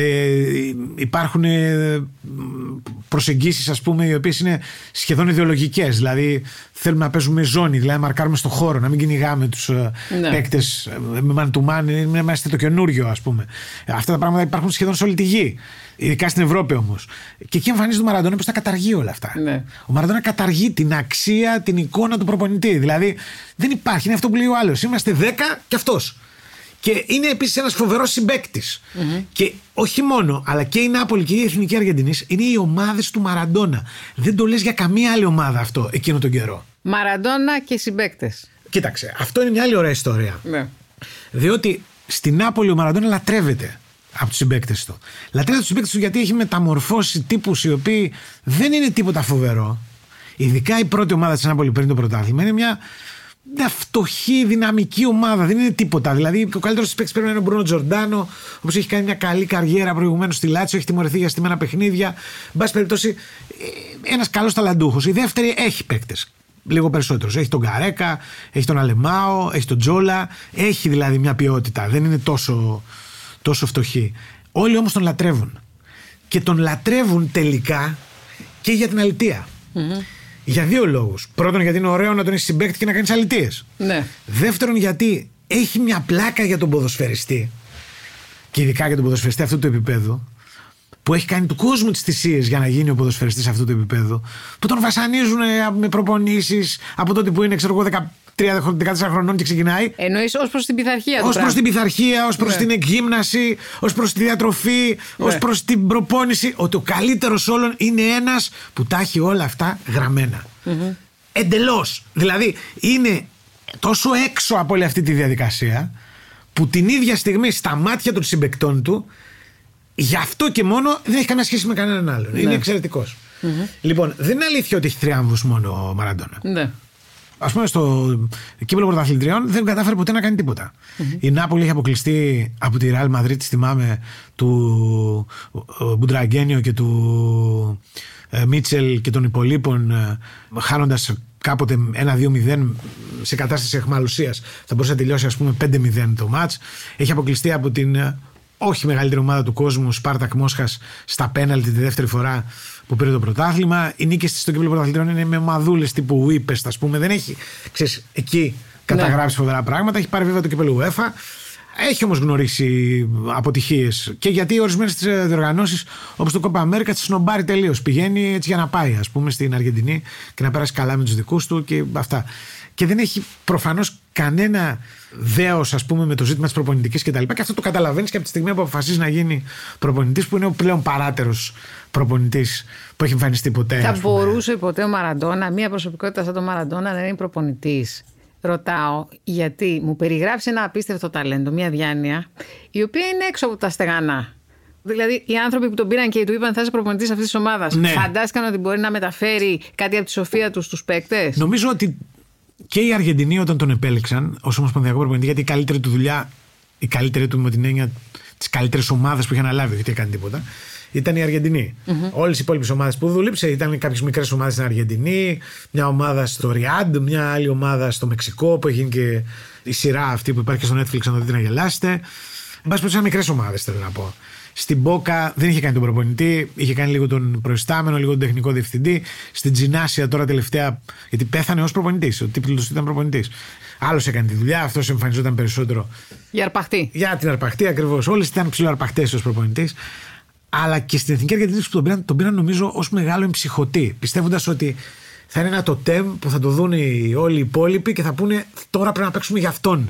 υπάρχουν ε, προσεγγίσεις ας πούμε οι οποίες είναι σχεδόν ιδεολογικές. Δηλαδή θέλουμε να παίζουμε ζώνη, δηλαδή να μαρκάρουμε στο χώρο, να μην κυνηγάμε τους ε, Ναι. παίκτες ε, με man to man, είναι είμαστε το καινούριο ας πούμε. Αυτά τα πράγματα υπάρχουν σχεδόν σε όλη τη γη. Ειδικά στην Ευρώπη όμως. Και εκεί εμφανίζεται ο Μαραντόνα που τα καταργεί όλα αυτά. Ναι. Ο Μαραντόνα καταργεί την αξία, την εικόνα του προπονητή. Δηλαδή δεν υπάρχει, είναι αυτό που λέει ο άλλος. Είμαστε 10 και αυτός. Και είναι επίσης ένας φοβερός συμπαίκτης. Και όχι μόνο, αλλά και η Νάπολη και η Εθνική Αργεντινής είναι οι ομάδες του Μαραντόνα. Δεν το λες για καμία άλλη ομάδα αυτό εκείνο τον καιρό. Μαραντόνα και συμπαίκτες. Κοίταξε, αυτό είναι μια άλλη ωραία ιστορία. Ναι. Διότι στην Νάπολη ο Μαραντόνα λατρεύεται από τους συμπαίκτες του. Λατρεύεται τους συμπαίκτες του γιατί έχει μεταμορφώσει τύπους οι οποίοι δεν είναι τίποτα φοβερό. Ειδικά η πρώτη ομάδα της Νάπολη πριν το πρωτάθλημα είναι μια, μια φτωχή, δυναμική ομάδα. Δεν είναι τίποτα. Δηλαδή, ο καλύτερος συμπαίκτης πρέπει να είναι ο Μπρούνο Τζορντάνο, ο οποίο έχει κάνει μια καλή καριέρα προηγουμένως στη Λάτσιο, έχει τιμωρηθεί για στημένα παιχνίδια. Εν πάση περιπτώσει, ένας καλός ταλαντούχος. Η δεύτερη έχει παίκτες λίγο περισσότερο. Έχει τον Καρέκα, έχει τον Αλεμάο, έχει τον Τζόλα. Έχει δηλαδή μια ποιότητα. Δεν είναι τόσο, τόσο φτωχή. Όλοι όμως τον λατρεύουν. Και τον λατρεύουν τελικά και για την αλητεια Για δύο λόγους. Πρώτον, γιατί είναι ωραίο να τον έχεις συμπέκτη και να κάνεις αλητίες. Ναι. Δεύτερον, γιατί έχει μια πλάκα για τον ποδοσφαιριστή και ειδικά για τον ποδοσφαιριστή αυτού του επίπεδου που έχει κάνει του κόσμου τις θυσίες για να γίνει ο ποδοσφαιριστής αυτού του επίπεδου, που τον βασανίζουν ε, με προπονήσεις από τότε που είναι, ξέρω εγώ, 13-14 χρονών και ξεκινάει. Εννοείς ως προς την πειθαρχία του. Ω προς πράγματος. την πειθαρχία, ως προς Ναι. την εκγύμναση, ως προς τη διατροφή, ως Ναι. προς την προπόνηση, ότι ο καλύτερος όλων είναι ένας που τα έχει όλα αυτά γραμμένα. Εντελώς. Δηλαδή είναι τόσο έξω από όλη αυτή τη διαδικασία που την ίδια στιγμή στα μάτια των συμπεκτών του γι' αυτό και μόνο δεν έχει καμία σχέση με κανέναν άλλον. Είναι εξαιρετικός. Λοιπόν, δεν είναι αλήθεια ότι έχει θριάμβους μόνο ο Μαραντόνα. Ναι. Α πούμε, στο κύπελο πρωταθλητριών δεν κατάφερε ποτέ να κάνει τίποτα. Η Νάπολη είχε αποκλειστεί από τη Ρεάλ Μαδρίτη, θυμάμαι, του ε, Μπουντραγκένιο και του ε, Μίτσελ και των υπολείπων, χάνοντας κάποτε 1-2-0 σε κατάσταση εχμαλουσία. Θα μπορούσε να τελειώσει, ας πούμε, 5-0 το μάτ. Έχει αποκλειστεί από την ε, όχι μεγαλύτερη ομάδα του κόσμου, Σπάρτακ Μόσχα, στα πέναλτι τη δεύτερη φορά που πήρε το πρωτάθλημα. Οι νίκες της στο κύπελο πρωταθλητριών είναι με μαδούλες τύπου Βίπε, ας πούμε. Δεν έχει, ξέρεις, εκεί καταγράψει φοβερά πράγματα. Έχει πάρει βέβαια το κύπελο UEFA. Έχει όμως γνωρίσει αποτυχίες. Και γιατί ορισμένες διοργανώσεις, όπως το Copa America, τις σνομπάρει τελείως. Πηγαίνει έτσι για να πάει, ας πούμε, στην Αργεντινή και να περάσει καλά με τους δικούς του και αυτά. Και δεν έχει προφανώς κανένα δέος, ας πούμε, με το ζήτημα της προπονητικής κτλ. Και, και αυτό το καταλαβαίνεις και από τη στιγμή που αποφασίζεις να γίνει προπονητής, που είναι ο πλέον παράτερος προπονητής που έχει εμφανιστεί ποτέ. Θα ας πούμε. μπορούσε ποτέ ο Μαραντόνα, μια προσωπικότητα σαν τον Μαραντόνα, να είναι προπονητής. Ρωτάω, γιατί μου περιγράψει ένα απίστευτο ταλέντο, μια διάνοια, η οποία είναι έξω από τα στεγανά. Δηλαδή, οι άνθρωποι που τον πήραν και του είπαν θα είσαι προπονητής αυτής της ομάδας, Ναι. φαντάστηκαν ότι μπορεί να μεταφέρει κάτι από τη σοφία τους στους παίκτες; Νομίζω ότι και οι Αργεντινοί όταν τον επέλεξαν ως ομοσπονδιακό προπονητή, γιατί η καλύτερη του δουλειά, η καλύτερη του με την έννοια της καλύτερης ομάδας που είχε αναλάβει, γιατί έκανε τίποτα, ήταν η αργεντινη Όλες οι υπόλοιπες ομάδες που δούλεψε ήταν κάποιες μικρές ομάδες στην Αργεντινή, μια ομάδα στο Ριάντ, μια άλλη ομάδα στο Μεξικό που έχει και η σειρά αυτή που υπάρχει και στο Netflix, να το δείτε να γελάσετε. Εν πάση περιπτώσει, μικρές ομάδες θέλω να πω. Στην Μπόκα δεν είχε κάνει τον προπονητή, είχε κάνει λίγο τον προϊστάμενο, λίγο τον τεχνικό διευθυντή. Στην Τζινάσια τώρα τελευταία, γιατί πέθανε ως προπονητής. Ο τύπλος του ήταν προπονητής. Άλλος έκανε τη δουλειά, αυτός εμφανιζόταν περισσότερο Για αρπαχτή. για την αρπαχτή ακριβώς. Όλες ήταν ψηλοαρπαχτές ως προπονητής. Αλλά και στην Εθνική Αργεντινή που τον πήραν, τον πήραν νομίζω ως μεγάλο εμψυχωτή. Πιστεύοντας ότι θα είναι ένα τοτέμ που θα το δουν οι, όλοι οι υπόλοιποι και θα πούνε τώρα πρέπει να παίξουμε για αυτόν.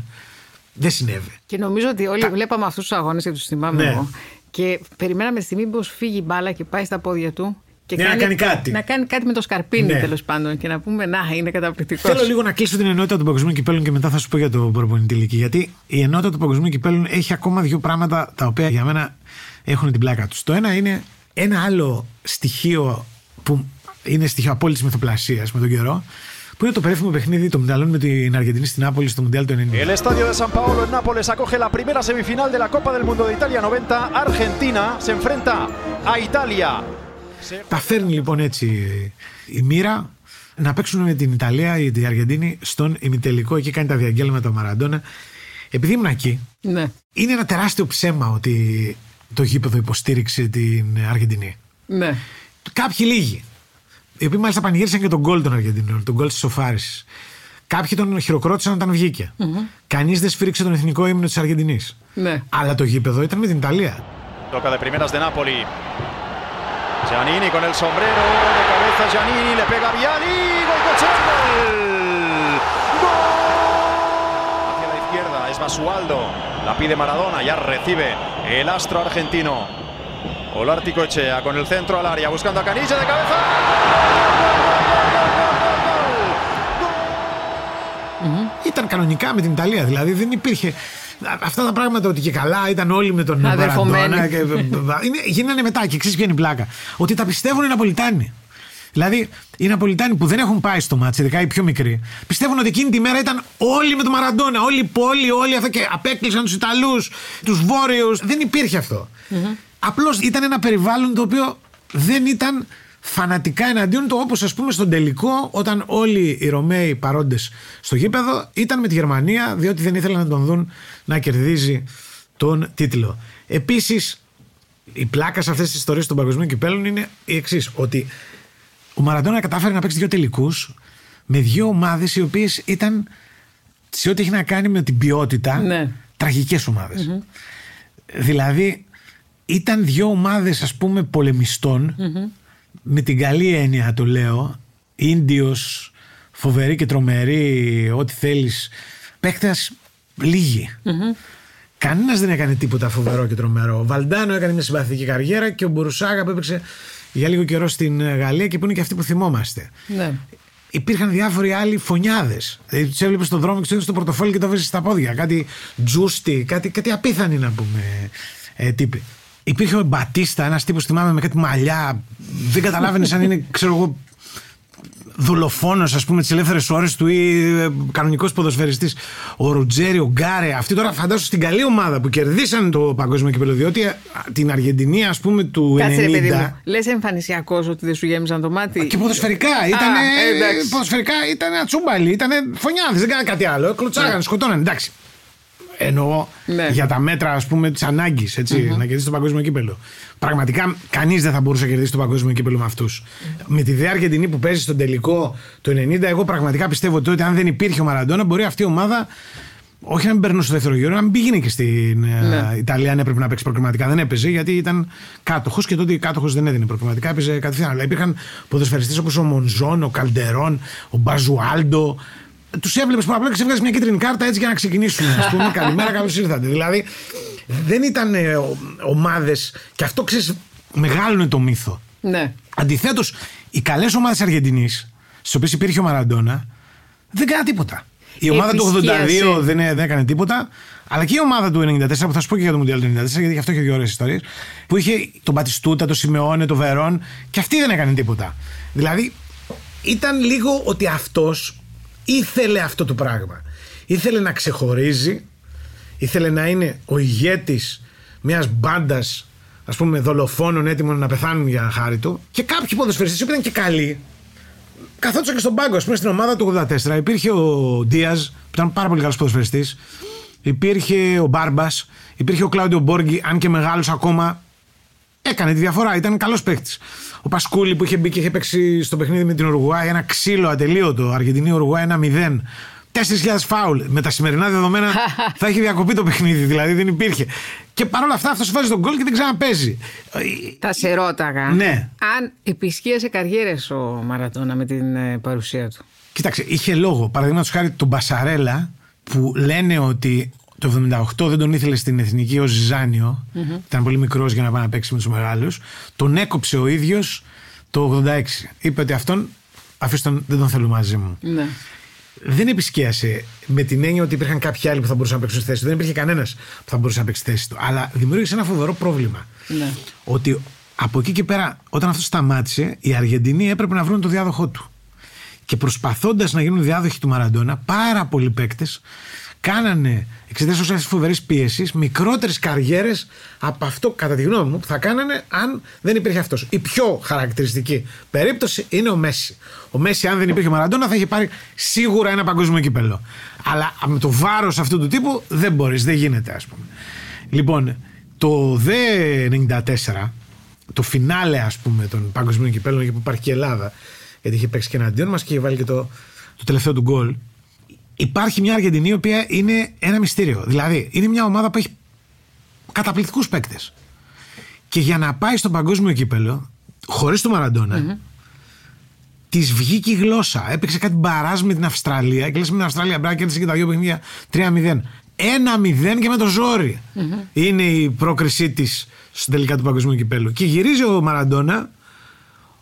Δεν συνέβη. Και νομίζω ότι όλοι βλέπαμε αυτούς τους αγώνες και τους θυμάμαι Ναι. εγώ. Και περιμέναμε τη στιγμή που φύγει η μπάλα και πάει στα πόδια του. Και Ναι, να κάνει κάτι. Να κάνει κάτι με το σκαρπίνι Ναι. τέλος πάντων και να πούμε Να, είναι καταπληκτικός. Θέλω λίγο να κλείσω την ενότητα των παγκοσμίων κυπέλων και μετά θα σου πω για το προπονητή ηλικία. Γιατί η ενότητα των παγκοσμίων κυπέλων έχει ακόμα δύο πράγματα τα οποία για μένα έχουν την πλάκα τους. Το ένα είναι ένα άλλο στοιχείο που είναι στοιχείο απόλυτης μυθοπλασίας με τον καιρό, που είναι το περίφημο παιχνίδι των Μινταλών με την Αργεντινή στην Νάπολη στο Μουντιάλ του 90. El estadio de San Paolo en Nápoles acoge la primera semifinal de la Copa del Mundo de Italia 90. Argentina se enfrenta a Italia. Τα φέρνει λοιπόν έτσι η μοίρα να παίξουν με την Ιταλία ή την Αργεντίνη στον ημιτελικό. Εκεί κάνει τα διαγγέλματα ο Μαραντόνα. Επειδή ήμουν εκεί, Ναι. είναι ένα τεράστιο ψέμα ότι το γήπεδο υποστήριξε την Αργεντινή. Ναι. Κάποιοι λίγοι. Οι οποίοι μάλιστα πανηγύρισαν και τον γκολ των Αργεντινών, τον γκολ της Σοφάριση. Κάποιοι τον χειροκρότησαν όταν βγήκε. Κανείς δεν σφύριξε τον εθνικό ύμνο της Αργεντινής. Ναι. Αλλά το γήπεδο ήταν με την Ιταλία. Toca de primeras de Napoli. Giannini con el sombrero de cabeza. Giannini le pega a Viali. Goicoechea. ¡Gol! Hacia la izquierda es Basualdo. La pide Maradona. Ya recibe el astro argentino. Olártico Echea con el centro al área. Buscando a Canilla de cabeza. Ήταν κανονικά με την Ιταλία. Δηλαδή δεν υπήρχε. Αυτά τα πράγματα ότι και καλά ήταν όλοι με τον Αδερφομένοι. Μαραντόνα. Και... είναι, γίνανε μετά και ξέρεις ποια είναι η πλάκα. Ότι τα πιστεύουν οι Ναπολιτάνοι. Δηλαδή οι Ναπολιτάνοι που δεν έχουν πάει στο μάτσο, ειδικά οι πιο μικροί, πιστεύουν ότι εκείνη τη μέρα ήταν όλοι με τον Μαραντόνα. Όλη η πόλη, όλοι αυτά και απέκλεισαν τους Ιταλούς, τους Βόρειους. Δεν υπήρχε αυτό. Απλώς ήταν ένα περιβάλλον το οποίο δεν ήταν φανατικά εναντίον του όπως ας πούμε στον τελικό όταν όλοι οι Ρωμαίοι παρόντες στο γήπεδο ήταν με τη Γερμανία διότι δεν ήθελαν να τον δουν να κερδίζει τον τίτλο. Επίσης η πλάκα σε αυτές τις ιστορίες των παγκοσμίων κυπέλων είναι η εξής ότι ο Μαραντόνα κατάφερε να παίξει δύο τελικούς με δύο ομάδες οι οποίες ήταν σε ό,τι έχει να κάνει με την ποιότητα Ναι. τραγικές ομάδες. Δηλαδή ήταν δύο ομάδες ας πούμε πολεμιστών με την καλή έννοια το λέω Ίντιος, φοβερή και τρομερή ό,τι θέλεις παίκτες λίγοι. Κανένας δεν έκανε τίποτα φοβερό και τρομερό. Ο Βαλντάνο έκανε μια συμπαθητική καριέρα και ο Μπουρουσάγα που έπαιξε για λίγο καιρό στην ε, Γαλλία και που είναι και αυτοί που θυμόμαστε Ναι. υπήρχαν διάφοροι άλλοι φωνιάδες. Δηλαδή τους έβλεπες στον δρόμο και τους έδωσε το πορτοφόλι και το βρίσκεις στα πόδια. Κάτι τζούστι, κάτι, κάτι απίθανοι να πούμε ε, τύποι. Υπήρχε ο Μπατίστα, ένας τύπος θυμάμαι με κάτι μαλλιά. Δεν καταλάβαινε αν είναι, ξέρω εγώ, δολοφόνος, ας πούμε, τι ελεύθερε ώρε του ή κανονικός ποδοσφαιριστής. Ο Ρουτζέρι, ο Γκάρε. Αυτοί τώρα φαντάζομαι στην καλή ομάδα που κερδίσαν το παγκόσμιο κυπέλο. Διότι ε, την Αργεντινή, ας πούμε, του Κάτσε ρε 90. παιδί μου. Λες εμφανισιακός ότι δεν σου γέμιζαν το μάτι; Και ποδοσφαιρικά ήταν. ε, εντάξει. ποδοσφαιρικά ήταν ατσούμπαλοι, ήταν φωνιάδες, δεν κάνανε κάτι άλλο. Κλωτσάγανε, σκοτώνανε. Εντάξει. Εννοώ Ναι. για τα μέτρα ας πούμε της ανάγκης να κερδίσει το παγκόσμιο κύπελο. Πραγματικά κανείς δεν θα μπορούσε να κερδίσει το παγκόσμιο κύπελο με αυτούς. Με τη ιδέα Αργεντινή που παίζει στον τελικό το 90, εγώ πραγματικά πιστεύω ότι αν δεν υπήρχε ο Μαραντόνα, μπορεί αυτή η ομάδα όχι να μην περνούσε στο δεύτερο γύρο, να μην πήγαινε και στην ε, Ναι. Ιταλία αν έπρεπε να παίξει προκριματικά. Δεν έπαιζε γιατί ήταν κάτοχος και τότε κάτοχος δεν έδινε προκριματικά, έπαιζε κατευθείαν. Αλλά υπήρχαν ποδοσφαιριστές όπως ο Μονζόν, ο Καλντερόν, ο Μπαζουάλντο. Τους έβλεπες που απλά και σε έβγαζες μια κίτρινη κάρτα έτσι για να ξεκινήσουν. Α πούμε, καλημέρα, καλώς ήρθατε. Δηλαδή δεν ήταν ομάδες. Και αυτό ξέρεις, μεγάλωνε το μύθο. Ναι. Αντιθέτως, οι καλές ομάδες Αργεντινής, στις οποίες υπήρχε ο Μαραντόνα, δεν έκαναν τίποτα. Η ομάδα του 82 Επισκίασε. δεν, δεν έκανε τίποτα, αλλά και η ομάδα του 94, που θα σου πω και για το Μουντιάλ του 94, γιατί γι' αυτό είχε δύο ωραίες ιστορίες, που είχε τον Πατιστούτα, τον Σιμεώνε, τον Βερόν, και αυτή δεν έκανε τίποτα. Δηλαδή, ήταν λίγο ότι αυτός ήθελε αυτό το πράγμα. Ήθελε να ξεχωρίζει, ήθελε να είναι ο ηγέτης μιας μπάντας, ας πούμε, δολοφόνων έτοιμων να πεθάνουν για χάρη του. Και κάποιοι ποδοσφαιριστές που ήταν και καλοί, καθόντουσαν και στον πάγκο. Α πούμε στην ομάδα του 84 υπήρχε ο Δία, που ήταν πάρα πολύ καλός ποδοσφαιριστής. Υπήρχε ο Μπάρμπας. Υπήρχε ο Κλάουντιο Μπόργκι, αν και μεγάλος ακόμα. Έκανε τη διαφορά, ήταν καλός παίκτης. Ο Πασκούλη που είχε μπει και είχε παίξει στο παιχνίδι με την Ουρουγουάη ένα ξύλο ατελείωτο. Αργεντινή Ουρουγουάη ένα 0. 4.000 φάουλ. Με τα σημερινά δεδομένα θα έχει διακοπεί το παιχνίδι, δηλαδή δεν υπήρχε. Και παρόλα αυτά αυτός βάζει τον γκολ και δεν ξαναπέζει. Θα σε ρώταγα. Ναι. Αν επισκίασε καριέρες ο Μαραντόνα με την ε, παρουσία του; Κοίταξε, είχε λόγο. Παραδείγματος χάρη τον Μπασαρέλα που λένε ότι το 78 δεν τον ήθελε στην εθνική ο ζιζανιο Ήταν πολύ μικρός για να πάει να παίξει με τους μεγάλους. Τον έκοψε ο ίδιος το 86. Είπε ότι αυτόν αφήστε τον, δεν τον θέλω μαζί μου. Ναι. Δεν επισκίασε με την έννοια ότι υπήρχαν κάποιοι άλλοι που θα μπορούσαν να παίξουν στη θέση του. Δεν υπήρχε κανένας που θα μπορούσε να παίξει στη θέση του. Αλλά δημιούργησε ένα φοβερό πρόβλημα. Ναι. Ότι από εκεί και πέρα, όταν αυτό σταμάτησε, οι Αργεντινοί έπρεπε να βρουν το διάδοχό του. Και προσπαθώντας να γίνουν διάδοχοι του Μαραντόνα, πάρα πολλοί παίκτες κάνανε εξαιτίας όσα φοβερής πίεσης μικρότερες καριέρες από αυτό, κατά τη γνώμη μου, που θα κάνανε αν δεν υπήρχε αυτός. Η πιο χαρακτηριστική περίπτωση είναι ο Μέση. Ο Μέση, αν δεν υπήρχε ο Μαραντόνα, θα είχε πάρει σίγουρα ένα παγκόσμιο κύπελο. Αλλά με το βάρος αυτού του τύπου δεν μπορείς, δεν γίνεται, ας πούμε. Λοιπόν, το ΔΕ 94, το φινάλε, ας πούμε, των παγκοσμίων κυπέλων, που υπάρχει και η Ελλάδα, γιατί είχε παίξει και εναντίον μας και είχε βάλει και το, το τελευταίο του γκολ. Υπάρχει μια Αργεντινή η οποία είναι ένα μυστήριο. Δηλαδή, είναι μια ομάδα που έχει καταπληκτικούς παίκτες. Και για να πάει στο παγκόσμιο κύπελο, χωρίς το μαραντονα της βγήκε η γλώσσα. Έπαιξε κάτι μπαράζ με την Αυστραλία και λε με την Αυστραλία μπρά κέρδισε και τα δύο παιχνίδια 3-0. 1-0 και με το ζορι Είναι η πρόκρισή της στην τελικά του παγκοσμίου κυπέλου. Και γυρίζει ο Μαραντόνα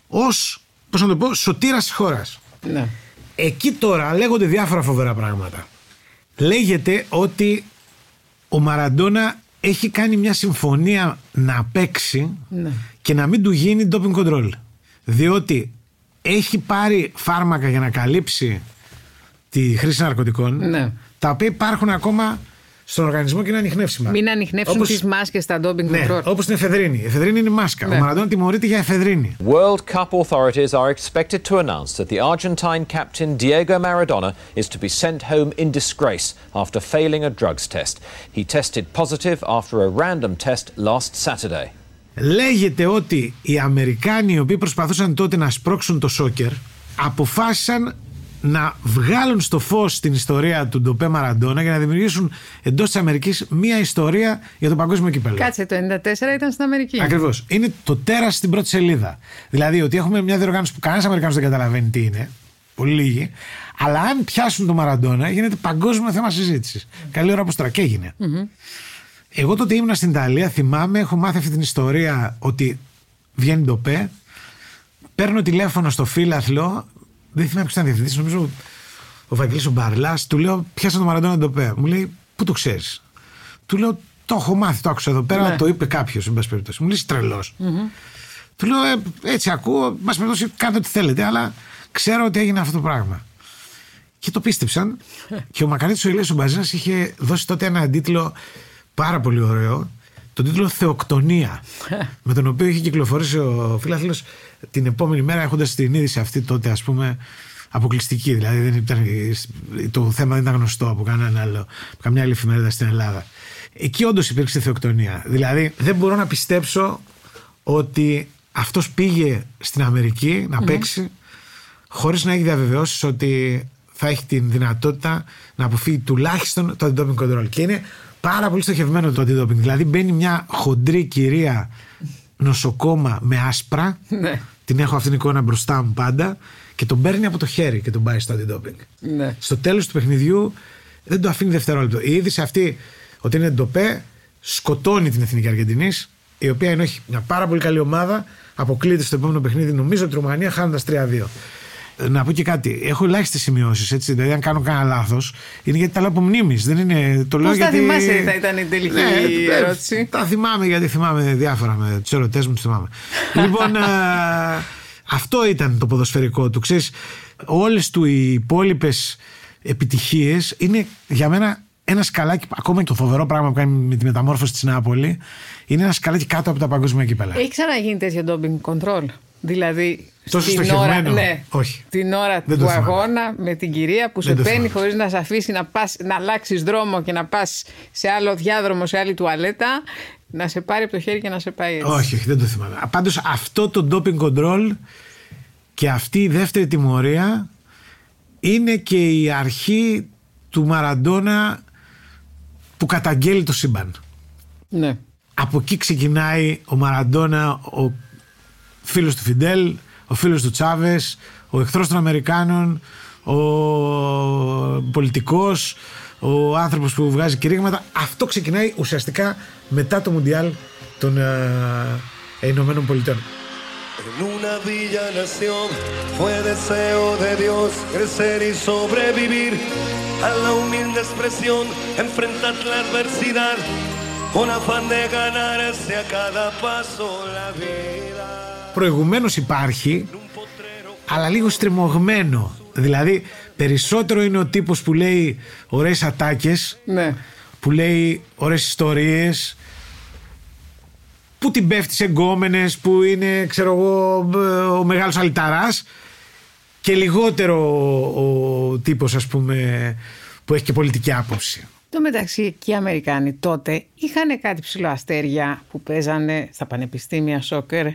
ως, πώς να το πω, σωτήρας της χώρας. Ναι. Εκεί τώρα λέγονται διάφορα φοβερά πράγματα. Λέγεται ότι ο Μαραντόνα έχει κάνει μια συμφωνία να παίξει Ναι. και να μην του γίνει doping control. Διότι έχει πάρει φάρμακα για να καλύψει τη χρήση ναρκωτικών Ναι. τα οποία υπάρχουν ακόμα στον οργανισμό και είναι ανιχνεύσιμα. Μην ανοιχνεύσουν Όπως- τις μάσκες στα ντόμπινγκ Ναι, control. όπως την εφεδρίνη. Η εφεδρίνη είναι μάσκα. Ναι. Ο Μαραντόνα τιμωρείται για εφεδρίνη. World Cup authorities are expected to announce that the Argentine captain Diego Maradona is to be sent home in disgrace after failing a drugs test. He tested positive after a random test last Saturday. Λέγεται ότι οι Αμερικάνοι οι οποίοι προσπαθούσαν τότε να σπρώξουν το σόκερ αποφάσισαν να βγάλουν στο φως την ιστορία του Ντοπέ Μαραντόνα για να δημιουργήσουν εντός της Αμερικής μία ιστορία για το παγκόσμιο κύπελο. Κάτσε, το 94 ήταν στην Αμερική. Ακριβώς. Είναι το τέρας στην πρώτη σελίδα. Δηλαδή ότι έχουμε μια διοργάνωση που κανένας Αμερικάνος δεν καταλαβαίνει τι είναι. Πολύ λίγοι. Αλλά αν πιάσουν το Μαραντόνα, γίνεται παγκόσμιο θέμα συζήτησης. Καλή ώρα όπω τώρα. Και έγινε. Εγώ τότε ήμουν στην Ιταλία, θυμάμαι, έχω μάθει αυτή την ιστορία ότι βγαίνει το ΠΕ. Παίρνω τηλέφωνο στο φίλαθλο, δεν θυμάμαι ποιος ήταν διευθυντής, νομίζω ο Βαγγέλης ο Μπαρλάς, του λέω: Πιάσα το Μαραντόνα το ΠΕ. Μου λέει: Πού το ξέρεις. Του λέω: Το έχω μάθει, το άκουσα εδώ πέρα, Ναι. το είπε κάποιος, εν πάση περιπτώσει. Μου λέει: Τρελός. Του λέω: «Ε, Έτσι ακούω, εν πάση περιπτώσει, κάντε ό,τι θέλετε, αλλά ξέρω ότι έγινε αυτό το πράγμα. Και το πίστεψαν. και ο Μακαρίτης ο Ηλίας ο Μπαζίνας είχε δώσει τότε ένα τίτλο πάρα πολύ ωραίο. Τον τίτλο Θεοκτονία. με τον οποίο είχε κυκλοφορήσει ο φίλαθλος την επόμενη μέρα έχοντας την είδηση αυτή τότε ας πούμε αποκλειστική. Δηλαδή δεν ήταν, το θέμα δεν ήταν γνωστό από κανένα άλλο, από καμιά άλλη εφημερίδα στην Ελλάδα. Εκεί όντως υπήρξε θεοκτονία. Δηλαδή δεν μπορώ να πιστέψω ότι αυτός πήγε στην Αμερική να παίξει χωρίς να έχει διαβεβαιώσεις ότι θα έχει την δυνατότητα να αποφύγει τουλάχιστον το anti-doping control. Και είναι πάρα πολύ στοχευμένο το anti-doping. Δηλαδή μπαίνει μια χοντρή κυρία νοσοκόμα με άσπρα. Ναι. Την έχω αυτήν την εικόνα μπροστά μου πάντα. Και τον παίρνει από το χέρι και τον πάει στο anti-doping. Ναι. Στο τέλος του παιχνιδιού δεν το αφήνει δευτερόλεπτο. Η είδηση αυτή ότι είναι ντοπέ σκοτώνει την Εθνική Αργεντινής, η οποία ενώ έχει μια πάρα πολύ καλή ομάδα, αποκλείεται στο επόμενο παιχνίδι, νομίζω, τη Ρουμανία, χάνοντας 3-2. Ε, Να πω και κάτι. Έχω ελάχιστες σημειώσεις. Δηλαδή, αν κάνω κανένα λάθος, είναι γιατί τα λέω από μνήμης. Δεν είναι. Το λέω Πώς τα γιατί. θυμάσαι, θα ήταν η τελική ε, ερώτηση; Τα θυμάμαι γιατί θυμάμαι διάφορα με τους ερωτές μου. Τους θυμάμαι. λοιπόν, ε, αυτό ήταν το ποδοσφαιρικό του. Ξέρεις, όλες του οι υπόλοιπες επιτυχίες είναι για μένα ένα σκαλάκι, ακόμα και το φοβερό πράγμα που κάνει με τη μεταμόρφωση της Νάπολη, είναι ένα σκαλάκι κάτω από τα παγκόσμια κύπελα. Έχει ξαναγίνει τέτοιο ντόμπινγκ control; Δηλαδή, Τόσο στην ώρα, στοχευμένο. ναι, Όχι. την ώρα Δεν του το θυμάμαι. αγώνα με την κυρία που Δεν σε το παίρνει θυμάμαι. χωρίς να σε αφήσει να, πας, να αλλάξεις δρόμο και να πας σε άλλο διάδρομο, σε άλλη τουαλέτα, να σε πάρει από το χέρι και να σε πάει έτσι. Όχι, όχι, δεν το θυμάμαι. Πάντως αυτό το doping control και αυτή η δεύτερη τιμωρία είναι και η αρχή του Μαραντόνα που καταγγέλει το σύμπαν. Ναι. Από εκεί ξεκινάει ο Μαραντόνα, ο φίλος του Φιντέλ, ο φίλος του Τσάβες, ο εχθρός των Αμερικάνων, ο πολιτικός, ο άνθρωπος που βγάζει κηρύγματα. Αυτό ξεκινάει ουσιαστικά μετά το Μουντιάλ των ε, Ηνωμένων Πολιτών. En una villa nación fue deseo de Dios crecer y sobrevivir a la humilde expresión, enfrentar la adversidad con afán de ganarse a cada paso la vida. Προηγουμένως υπάρχει, αλλά λίγο στριμωγμένο Δηλαδή, περισσότερο είναι ο τύπος που λέει ωραίες ατάκες, Ναι. που λέει ωραίες ιστορίες, που την πέφτει σε γκόμενες, που είναι, ξέρω εγώ, ο μεγάλος αλυταράς και λιγότερο ο, ο τύπος, ας πούμε, που έχει και πολιτική άποψη. Το μεταξύ και οι Αμερικάνοι τότε είχαν κάτι ψηλό αστέρια που παίζανε στα πανεπιστήμια σόκερ.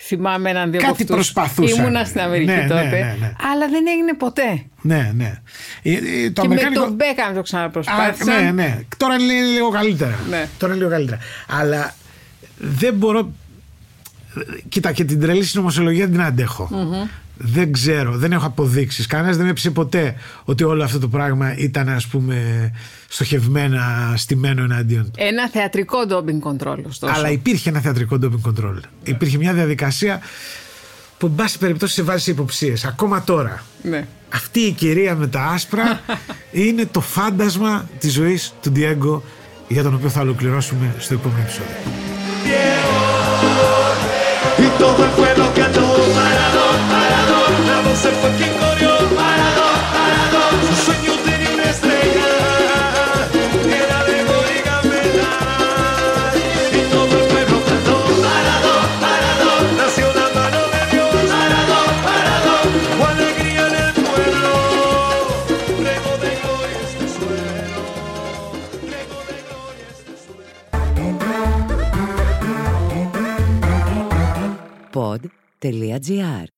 Θυμάμαι έναν δύο Κάτι από αυτούς. προσπαθούσαν. Ήμουνα στην Αμερική Ναι, ναι, τότε. ναι, ναι. Αλλά δεν έγινε ποτέ. Ναι, ναι. Ε, ε, Το και αμερικάνικο- με τον Μπέκαμ το Α, ξαναπροσπάθησαν. ναι, ναι. Τώρα είναι λίγο καλύτερα. Ναι. Τώρα είναι λίγο καλύτερα. Αλλά δεν μπορώ. Κοίτα, και την τρελή συνωμοσιολογία δεν την αντέχω. Μμμ. Δεν ξέρω, δεν έχω αποδείξει. Κανένα δεν έπεισε ποτέ ότι όλο αυτό το πράγμα ήταν, α πούμε, στοχευμένα, στημένο εναντίον του. Ένα θεατρικό ντόμπινγκ κοντρόλ, ωστόσο. Αλλά υπήρχε ένα θεατρικό doping control. Υπήρχε μια διαδικασία που, εν πάση περιπτώσει, σε βάζει σε υποψίε. Ακόμα τώρα. Ναι. Αυτή η κυρία με τα άσπρα είναι το φάντασμα της ζωής του Diego για τον οποίο θα ολοκληρώσουμε στο επόμενο επεισόδιο. Y todo el pueblo cantó Maradón, Voz se fue quien corrió Maradón, Maradón, su sueño tenía una estrella, era de gol y todo el pueblo cantó Maradón, Maradón, nació la mano de Dios, Maradón, Maradón, o alegría en el pueblo, rego de gloria este suelo, rego de gloria este Pod.gr.